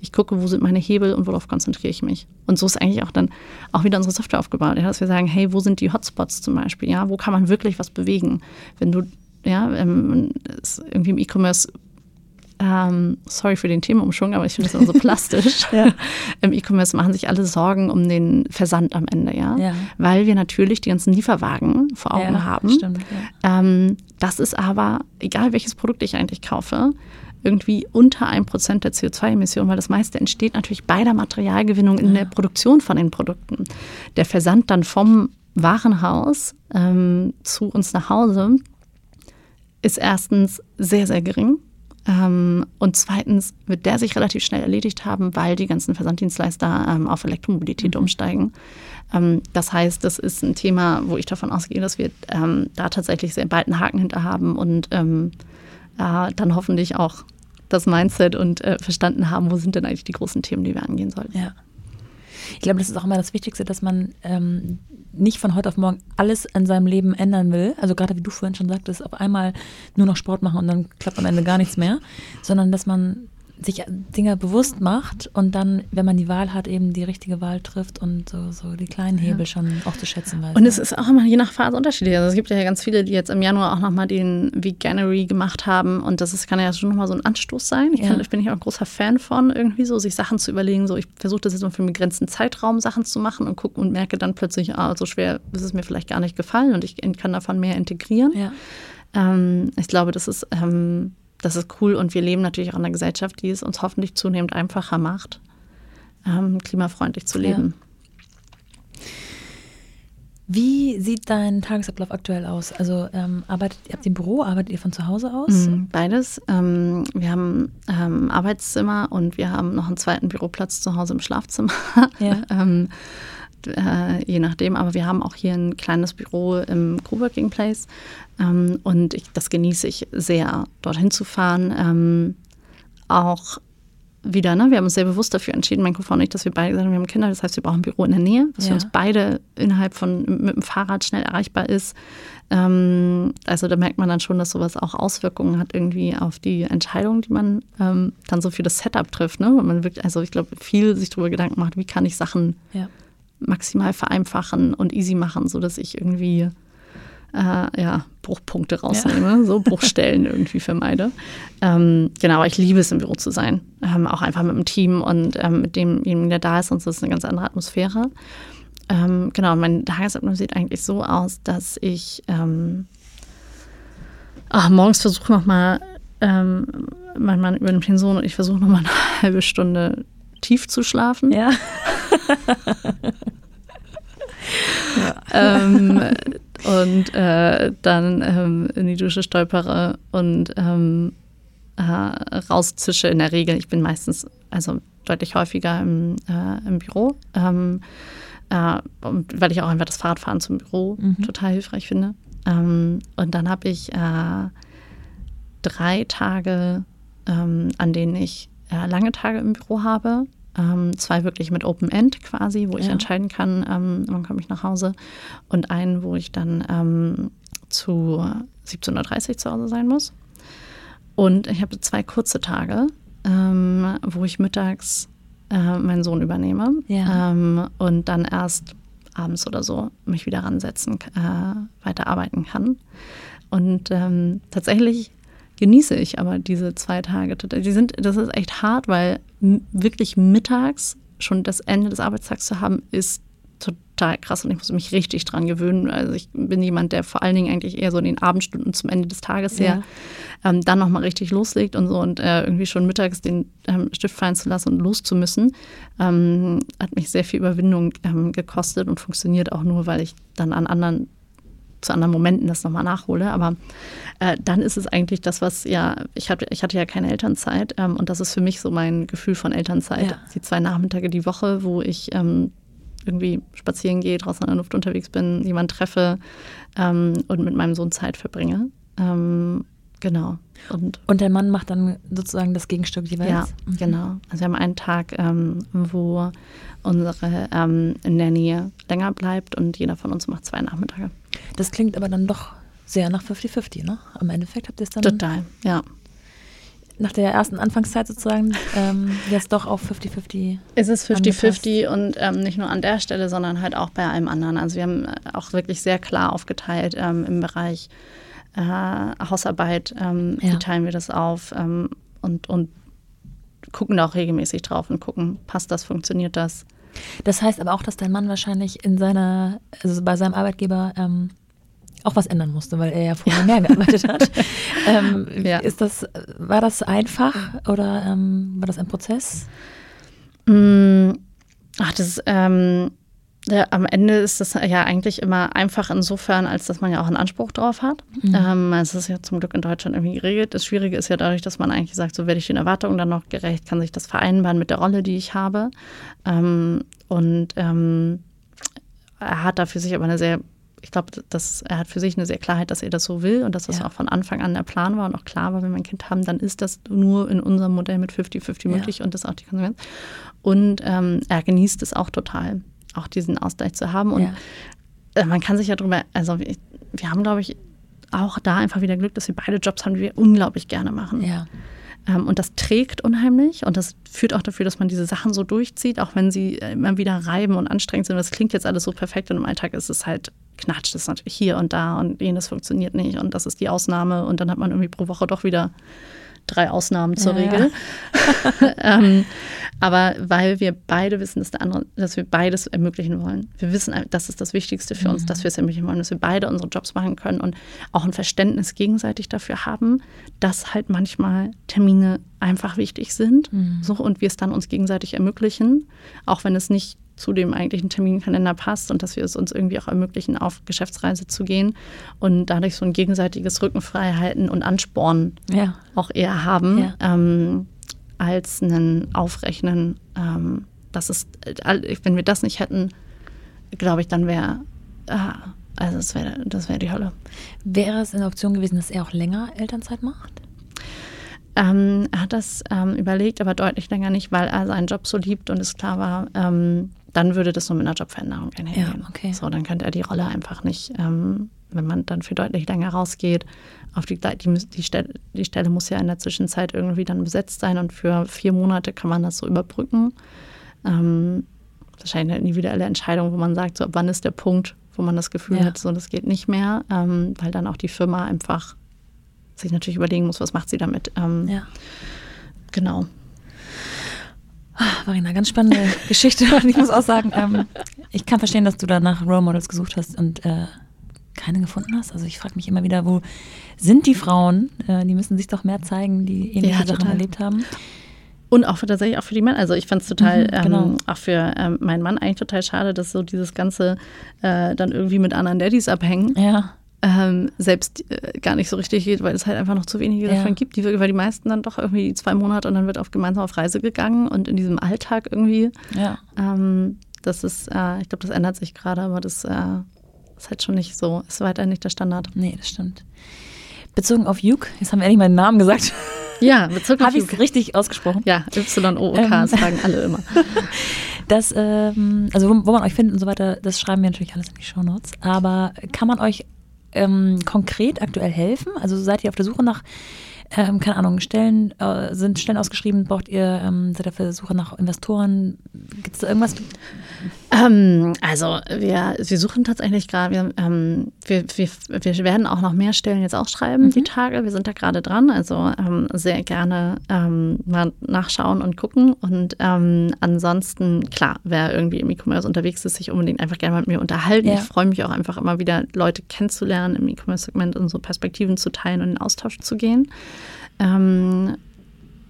ich gucke, wo sind meine Hebel und worauf konzentriere ich mich. Und so ist eigentlich auch dann auch wieder unsere Software aufgebaut, ja, dass wir sagen, hey, wo sind die Hotspots zum Beispiel? Ja, wo kann man wirklich was bewegen? Wenn du, ja, ähm, irgendwie im E-Commerce ähm, sorry für den Themenumschwung, aber ich finde das immer so plastisch. ja. Im E-Commerce machen sich alle Sorgen um den Versand am Ende, ja. ja. Weil wir natürlich die ganzen Lieferwagen vor Augen ja, haben. Stimmt, ähm, das ist aber, egal welches Produkt ich eigentlich kaufe, irgendwie unter einem Prozent der CO2-Emissionen, weil das meiste entsteht natürlich bei der Materialgewinnung in der Produktion von den Produkten. Der Versand dann vom Warenhaus ähm, zu uns nach Hause ist erstens sehr, sehr gering. Ähm, und zweitens wird der sich relativ schnell erledigt haben, weil die ganzen Versanddienstleister ähm, auf Elektromobilität mhm. umsteigen. Ähm, das heißt, das ist ein Thema, wo ich davon ausgehe, dass wir ähm, da tatsächlich sehr bald einen Haken hinter haben und ähm, äh, dann hoffentlich auch das Mindset und äh, verstanden haben, wo sind denn eigentlich die großen Themen, die wir angehen sollten. Ja. Ich glaube, das ist auch immer das Wichtigste, dass man ähm, nicht von heute auf morgen alles in seinem Leben ändern will. Also gerade wie du vorhin schon sagtest, auf einmal nur noch Sport machen und dann klappt am Ende gar nichts mehr, sondern dass man sich Dinge bewusst macht und dann, wenn man die Wahl hat, eben die richtige Wahl trifft und so, so die kleinen Hebel ja. schon auch zu schätzen weiß. Und es ist auch immer je nach Phase unterschiedlich. Also es gibt ja ganz viele, die jetzt im Januar auch nochmal den Veganery gemacht haben und das ist, kann ja schon nochmal so ein Anstoß sein. Ich, kann, ja. ich bin ich auch ein großer Fan von, irgendwie so sich Sachen zu überlegen. So, ich versuche das jetzt mal für einen begrenzten Zeitraum Sachen zu machen und gucke und merke dann plötzlich, ah, so schwer ist es mir vielleicht gar nicht gefallen und ich kann davon mehr integrieren. Ja. Ähm, ich glaube, das ist ähm, das ist cool und wir leben natürlich auch in einer Gesellschaft, die es uns hoffentlich zunehmend einfacher macht, ähm, klimafreundlich zu leben. Ja. Wie sieht dein Tagesablauf aktuell aus? Also ähm, arbeitet ihr habt ihr im Büro, arbeitet ihr von zu Hause aus? Mm, beides. Ähm, wir haben ähm, Arbeitszimmer und wir haben noch einen zweiten Büroplatz zu Hause im Schlafzimmer. Ja. Ähm, äh, je nachdem. Aber wir haben auch hier ein kleines Büro im Coworking Place ähm, und ich, das genieße ich sehr, dorthin zu fahren. Ähm, auch wieder, ne? wir haben uns sehr bewusst dafür entschieden, mein Koffer und ich, dass wir beide gesagt haben, wir haben Kinder, das heißt, wir brauchen ein Büro in der Nähe, dass ja. für uns beide innerhalb von mit dem Fahrrad schnell erreichbar ist. Ähm, also da merkt man dann schon, dass sowas auch Auswirkungen hat irgendwie auf die Entscheidung, die man ähm, dann so für das Setup trifft. Ne? Weil man wirklich, also ich glaube, viel sich darüber Gedanken macht, wie kann ich Sachen ja maximal vereinfachen und easy machen, sodass ich irgendwie äh, ja, Bruchpunkte rausnehme, ja. so Bruchstellen irgendwie vermeide. Ähm, genau, aber ich liebe es, im Büro zu sein. Ähm, auch einfach mit dem Team und ähm, mit demjenigen, der da ist, sonst ist es eine ganz andere Atmosphäre. Ähm, genau, mein Tagesablauf sieht eigentlich so aus, dass ich ähm, ach, morgens versuche nochmal, ähm, mein Mann über den Pension und ich versuche nochmal eine halbe Stunde tief zu schlafen. Ja. ja. ähm, und äh, dann ähm, in die Dusche stolpere und ähm, äh, rauszische in der Regel. Ich bin meistens, also deutlich häufiger im, äh, im Büro, ähm, äh, weil ich auch einfach das Fahrradfahren zum Büro mhm. total hilfreich finde. Ähm, und dann habe ich äh, drei Tage, ähm, an denen ich äh, lange Tage im Büro habe. Ähm, zwei wirklich mit Open End quasi, wo ja. ich entscheiden kann, ähm, wann komme ich nach Hause. Und einen, wo ich dann ähm, zu 17.30 Uhr zu Hause sein muss. Und ich habe zwei kurze Tage, ähm, wo ich mittags äh, meinen Sohn übernehme ja. Ähm, und dann erst abends oder so mich wieder ransetzen, äh, weiterarbeiten kann. Und ähm, tatsächlich genieße ich aber diese zwei Tage. Die sind, das ist echt hart, weil wirklich mittags schon das Ende des Arbeitstags zu haben, ist total krass und ich muss mich richtig dran gewöhnen. Also ich bin jemand, der vor allen Dingen eigentlich eher so in den Abendstunden zum Ende des Tages ja. ähm, dann nochmal richtig loslegt und so und äh, irgendwie schon mittags den ähm, Stift fallen zu lassen und loszumüssen, ähm, hat mich sehr viel Überwindung ähm, gekostet und funktioniert auch nur, weil ich dann an anderen zu anderen Momenten das nochmal nachhole. Aber äh, dann ist es eigentlich das, was ja, ich, hab, ich hatte ja keine Elternzeit ähm, und das ist für mich so mein Gefühl von Elternzeit. Ja. Die zwei Nachmittage die Woche, wo ich ähm, irgendwie spazieren gehe, draußen in der Luft unterwegs bin, jemanden treffe ähm, und mit meinem Sohn Zeit verbringe. Ähm, genau. Und, und der Mann macht dann sozusagen das Gegenstück jeweils? Ja, mhm. genau. Also wir haben einen Tag, ähm, wo unsere ähm, Nanny länger bleibt und jeder von uns macht zwei Nachmittage. Das klingt aber dann doch sehr nach 50-50, ne? Am Endeffekt habt ihr es dann. Total, ja. Nach der ersten Anfangszeit sozusagen ähm, jetzt doch auf 50-50. Es ist 50-50 und ähm, nicht nur an der Stelle, sondern halt auch bei allem anderen. Also wir haben äh, auch wirklich sehr klar aufgeteilt ähm, im Bereich äh, Hausarbeit, ähm, ja. wie teilen wir das auf. Ähm, und, und gucken da auch regelmäßig drauf und gucken, passt das, funktioniert das. Das heißt aber auch, dass dein Mann wahrscheinlich in seiner, also bei seinem Arbeitgeber ähm, auch was ändern musste, weil er ja vorher mehr gearbeitet hat. ähm, ja. Ist das, war das einfach oder ähm, war das ein Prozess? Mm, ach, das ähm, ja, am Ende ist das ja eigentlich immer einfach insofern, als dass man ja auch einen Anspruch drauf hat. Mhm. Ähm, es ist ja zum Glück in Deutschland irgendwie geregelt. Das Schwierige ist ja dadurch, dass man eigentlich sagt, so werde ich den Erwartungen dann noch gerecht, kann sich das vereinbaren mit der Rolle, die ich habe. Ähm, und ähm, er hat da für sich aber eine sehr, ich glaube, er hat für sich eine sehr Klarheit, dass er das so will und dass das ja. auch von Anfang an der Plan war und auch klar war, wenn wir ein Kind haben, dann ist das nur in unserem Modell mit 50-50 möglich ja. und das ist auch die Konsequenz. Und ähm, er genießt es auch total auch diesen Ausgleich zu haben. Und ja. Äh, man kann sich ja drüber, also wir, wir haben, glaube ich, auch da einfach wieder Glück, dass wir beide Jobs haben, die wir unglaublich gerne machen. Ja. Ähm, und das trägt unheimlich und das führt auch dafür, dass man diese Sachen so durchzieht, auch wenn sie äh, immer wieder reiben und anstrengend sind. Das klingt jetzt alles so perfekt und im Alltag ist es halt knatscht es natürlich hier und da und jenes funktioniert nicht und das ist die Ausnahme und dann hat man irgendwie pro Woche doch wieder drei Ausnahmen zur ja, Regel. Ja. ähm, aber weil wir beide wissen, dass der andere, dass wir beides ermöglichen wollen. Wir wissen, das ist das Wichtigste für uns, mhm. dass wir es ermöglichen wollen, dass wir beide unsere Jobs machen können und auch ein Verständnis gegenseitig dafür haben, dass halt manchmal Termine einfach wichtig sind. Mhm. So, und wir es dann uns gegenseitig ermöglichen, auch wenn es nicht zu dem eigentlichen Terminkalender passt und dass wir es uns irgendwie auch ermöglichen, auf Geschäftsreise zu gehen und dadurch so ein gegenseitiges Rückenfreihalten und Ansporn ja. auch eher haben, ja. ähm, als einen Aufrechnen. Ähm, das ist, wenn wir das nicht hätten, glaube ich, dann wäre, äh, also das wäre das wär die Hölle. Wäre es eine Option gewesen, dass er auch länger Elternzeit macht? Ähm, er hat das ähm, überlegt, aber deutlich länger nicht, weil er seinen Job so liebt und es klar war, ähm, dann würde das nur mit einer Jobveränderung einhergehen. Ja, okay. So, dann könnte er die Rolle einfach nicht, ähm, wenn man dann für deutlich länger rausgeht, auf die, die, die, Stelle, die Stelle muss ja in der Zwischenzeit irgendwie dann besetzt sein und für vier Monate kann man das so überbrücken. Ähm, wahrscheinlich eine individuelle Entscheidung, wo man sagt, so ab wann ist der Punkt, wo man das Gefühl ja. hat, so das geht nicht mehr, ähm, weil dann auch die Firma einfach sich natürlich überlegen muss, was macht sie damit. Ähm, ja. Genau. Marina, ganz spannende Geschichte. Und ich muss auch sagen, ähm, ich kann verstehen, dass du da nach Role Models gesucht hast und äh, keine gefunden hast. Also ich frage mich immer wieder, wo sind die Frauen? Äh, die müssen sich doch mehr zeigen, die ähnliche ja, Sachen erlebt haben. Und auch für, tatsächlich auch für die Männer. Also ich fand es total, mhm, genau. ähm, auch für ähm, meinen Mann eigentlich total schade, dass so dieses Ganze äh, dann irgendwie mit anderen Daddys abhängen. Ja ähm, selbst äh, gar nicht so richtig geht, weil es halt einfach noch zu wenige ja. davon gibt, die, weil die meisten dann doch irgendwie zwei Monate und dann wird auf gemeinsam auf Reise gegangen und in diesem Alltag irgendwie. Ja. Ähm, das ist, äh, ich glaube, das ändert sich gerade, aber das äh, ist halt schon nicht so, ist weiterhin nicht der Standard. Nee, das stimmt. Bezogen auf Juk, jetzt haben wir endlich meinen Namen gesagt. Ja, bezogen auf Habe ich es richtig ausgesprochen? Ja, Y-O-O-K, ähm, das sagen alle immer. Das, ähm, also wo, wo, man euch findet und so weiter, das schreiben wir natürlich alles in die Show Notes. Aber kann man euch ähm, konkret aktuell helfen? Also seid ihr auf der Suche nach ähm, keine Ahnung, Stellen, äh, sind Stellen ausgeschrieben, braucht ihr, ähm, seid ihr auf der Suche nach Investoren? Gibt es da irgendwas? Ähm, also wir, wir suchen tatsächlich gerade, wir, ähm, wir, wir, wir, werden auch noch mehr Stellen jetzt ausschreiben, mhm. die Tage. Wir sind da gerade dran, also ähm, sehr gerne ähm, mal nachschauen und gucken. Und ansonsten, klar, wer irgendwie im E-Commerce unterwegs ist, sich unbedingt einfach gerne mit mir unterhalten. Ja. Ich freue mich auch einfach immer wieder, Leute kennenzulernen im E-Commerce-Segment und so Perspektiven zu teilen und in Austausch zu gehen. Ähm,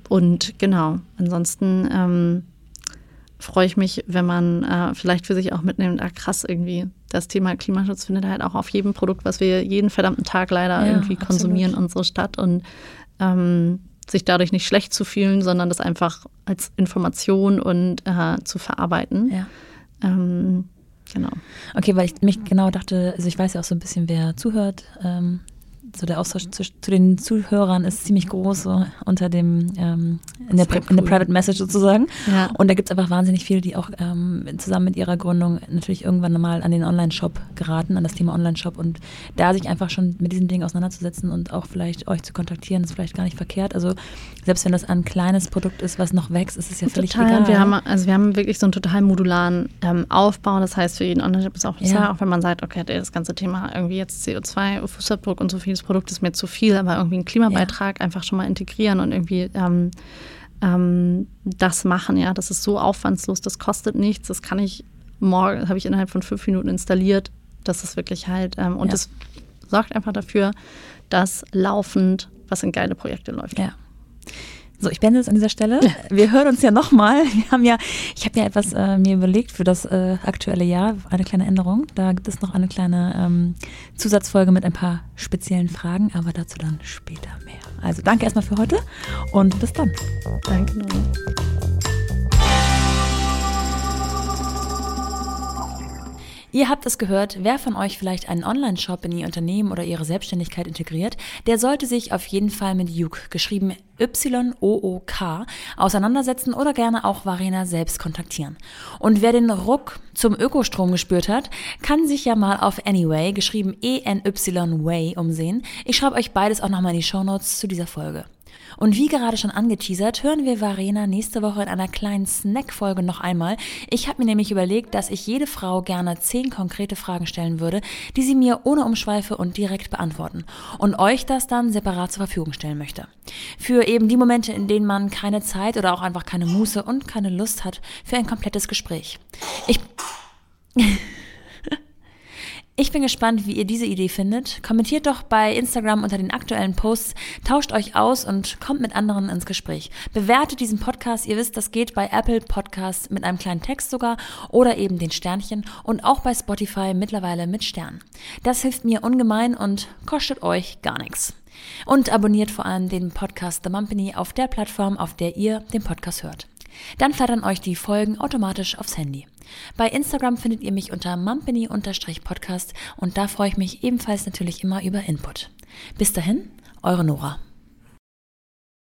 und genau, ansonsten ähm, freue ich mich, wenn man äh, vielleicht für sich auch mitnimmt, ah krass, irgendwie das Thema Klimaschutz findet halt auch auf jedem Produkt, was wir jeden verdammten Tag leider ja, irgendwie absolut. konsumieren, unsere Stadt und ähm, sich dadurch nicht schlecht zu fühlen, sondern das einfach als Information und äh, zu verarbeiten. Ja. Ähm, genau. Okay, weil ich mich genau dachte, also ich weiß ja auch so ein bisschen, wer zuhört. Ähm, so der Austausch zu, zu, den Zuhörern ist ziemlich groß so unter dem ähm, in, der, cool. in der Private Message sozusagen. Ja. Und da gibt es einfach wahnsinnig viele, die auch ähm, zusammen mit ihrer Gründung natürlich irgendwann mal an den Online-Shop geraten, an das Thema Online-Shop und da sich einfach schon mit diesen Dingen auseinanderzusetzen und auch vielleicht euch zu kontaktieren, ist vielleicht gar nicht verkehrt. Also selbst wenn das ein kleines Produkt ist, was noch wächst, ist es ja völlig total. egal. Wir haben, also wir haben wirklich so einen total modularen ähm, Aufbau. Das heißt, für jeden Online-Shop ist auch, ja. auch wenn man sagt, okay, das ganze Thema irgendwie jetzt CO2, Fußabdruck und so viel dieses Produkt ist mir zu viel, aber irgendwie einen Klimabeitrag ja. einfach schon mal integrieren und irgendwie ähm, ähm, das machen, ja, das ist so aufwandslos, das kostet nichts, das kann ich morgen, habe ich innerhalb von fünf Minuten installiert. Das ist wirklich halt, ähm, und es sorgt einfach dafür, dass laufend was in geile Projekte läuft. Ja. So, ich beende es an dieser Stelle. Wir hören uns ja nochmal. Wir haben ja, ich habe ja etwas äh, mir überlegt für das äh, aktuelle Jahr, eine kleine Änderung. Da gibt es noch eine kleine ähm, Zusatzfolge mit ein paar speziellen Fragen, aber dazu dann später mehr. Also danke erstmal für heute und bis dann. Danke, Nora. Ihr habt es gehört, wer von euch vielleicht einen Online-Shop in ihr Unternehmen oder ihre Selbstständigkeit integriert, der sollte sich auf jeden Fall mit Yook, geschrieben Y-O-O-K, auseinandersetzen oder gerne auch Varena selbst kontaktieren. Und wer den Ruck zum Ökostrom gespürt hat, kann sich ja mal auf Anyway, geschrieben E-N-Y-Way, umsehen. Ich schreibe euch beides auch nochmal in die Shownotes zu dieser Folge. Und wie gerade schon angeteasert, hören wir Varena nächste Woche in einer kleinen Snack-Folge noch einmal. Ich habe mir nämlich überlegt, dass ich jede Frau gerne zehn konkrete Fragen stellen würde, die sie mir ohne Umschweife und direkt beantworten und euch das dann separat zur Verfügung stellen möchte. Für eben die Momente, in denen man keine Zeit oder auch einfach keine Muße und keine Lust hat für ein komplettes Gespräch. Ich Ich bin gespannt, wie ihr diese Idee findet. Kommentiert doch bei Instagram unter den aktuellen Posts, tauscht euch aus und kommt mit anderen ins Gespräch. Bewertet diesen Podcast, ihr wisst, das geht bei Apple Podcasts mit einem kleinen Text sogar oder eben den Sternchen und auch bei Spotify mittlerweile mit Sternen. Das hilft mir ungemein und kostet euch gar nichts. Und abonniert vor allem den Podcast The Mumpany auf der Plattform, auf der ihr den Podcast hört. Dann flattern euch die Folgen automatisch aufs Handy. Bei Instagram findet ihr mich unter mumpany-podcast und da freue ich mich ebenfalls natürlich immer über Input. Bis dahin, eure Nora.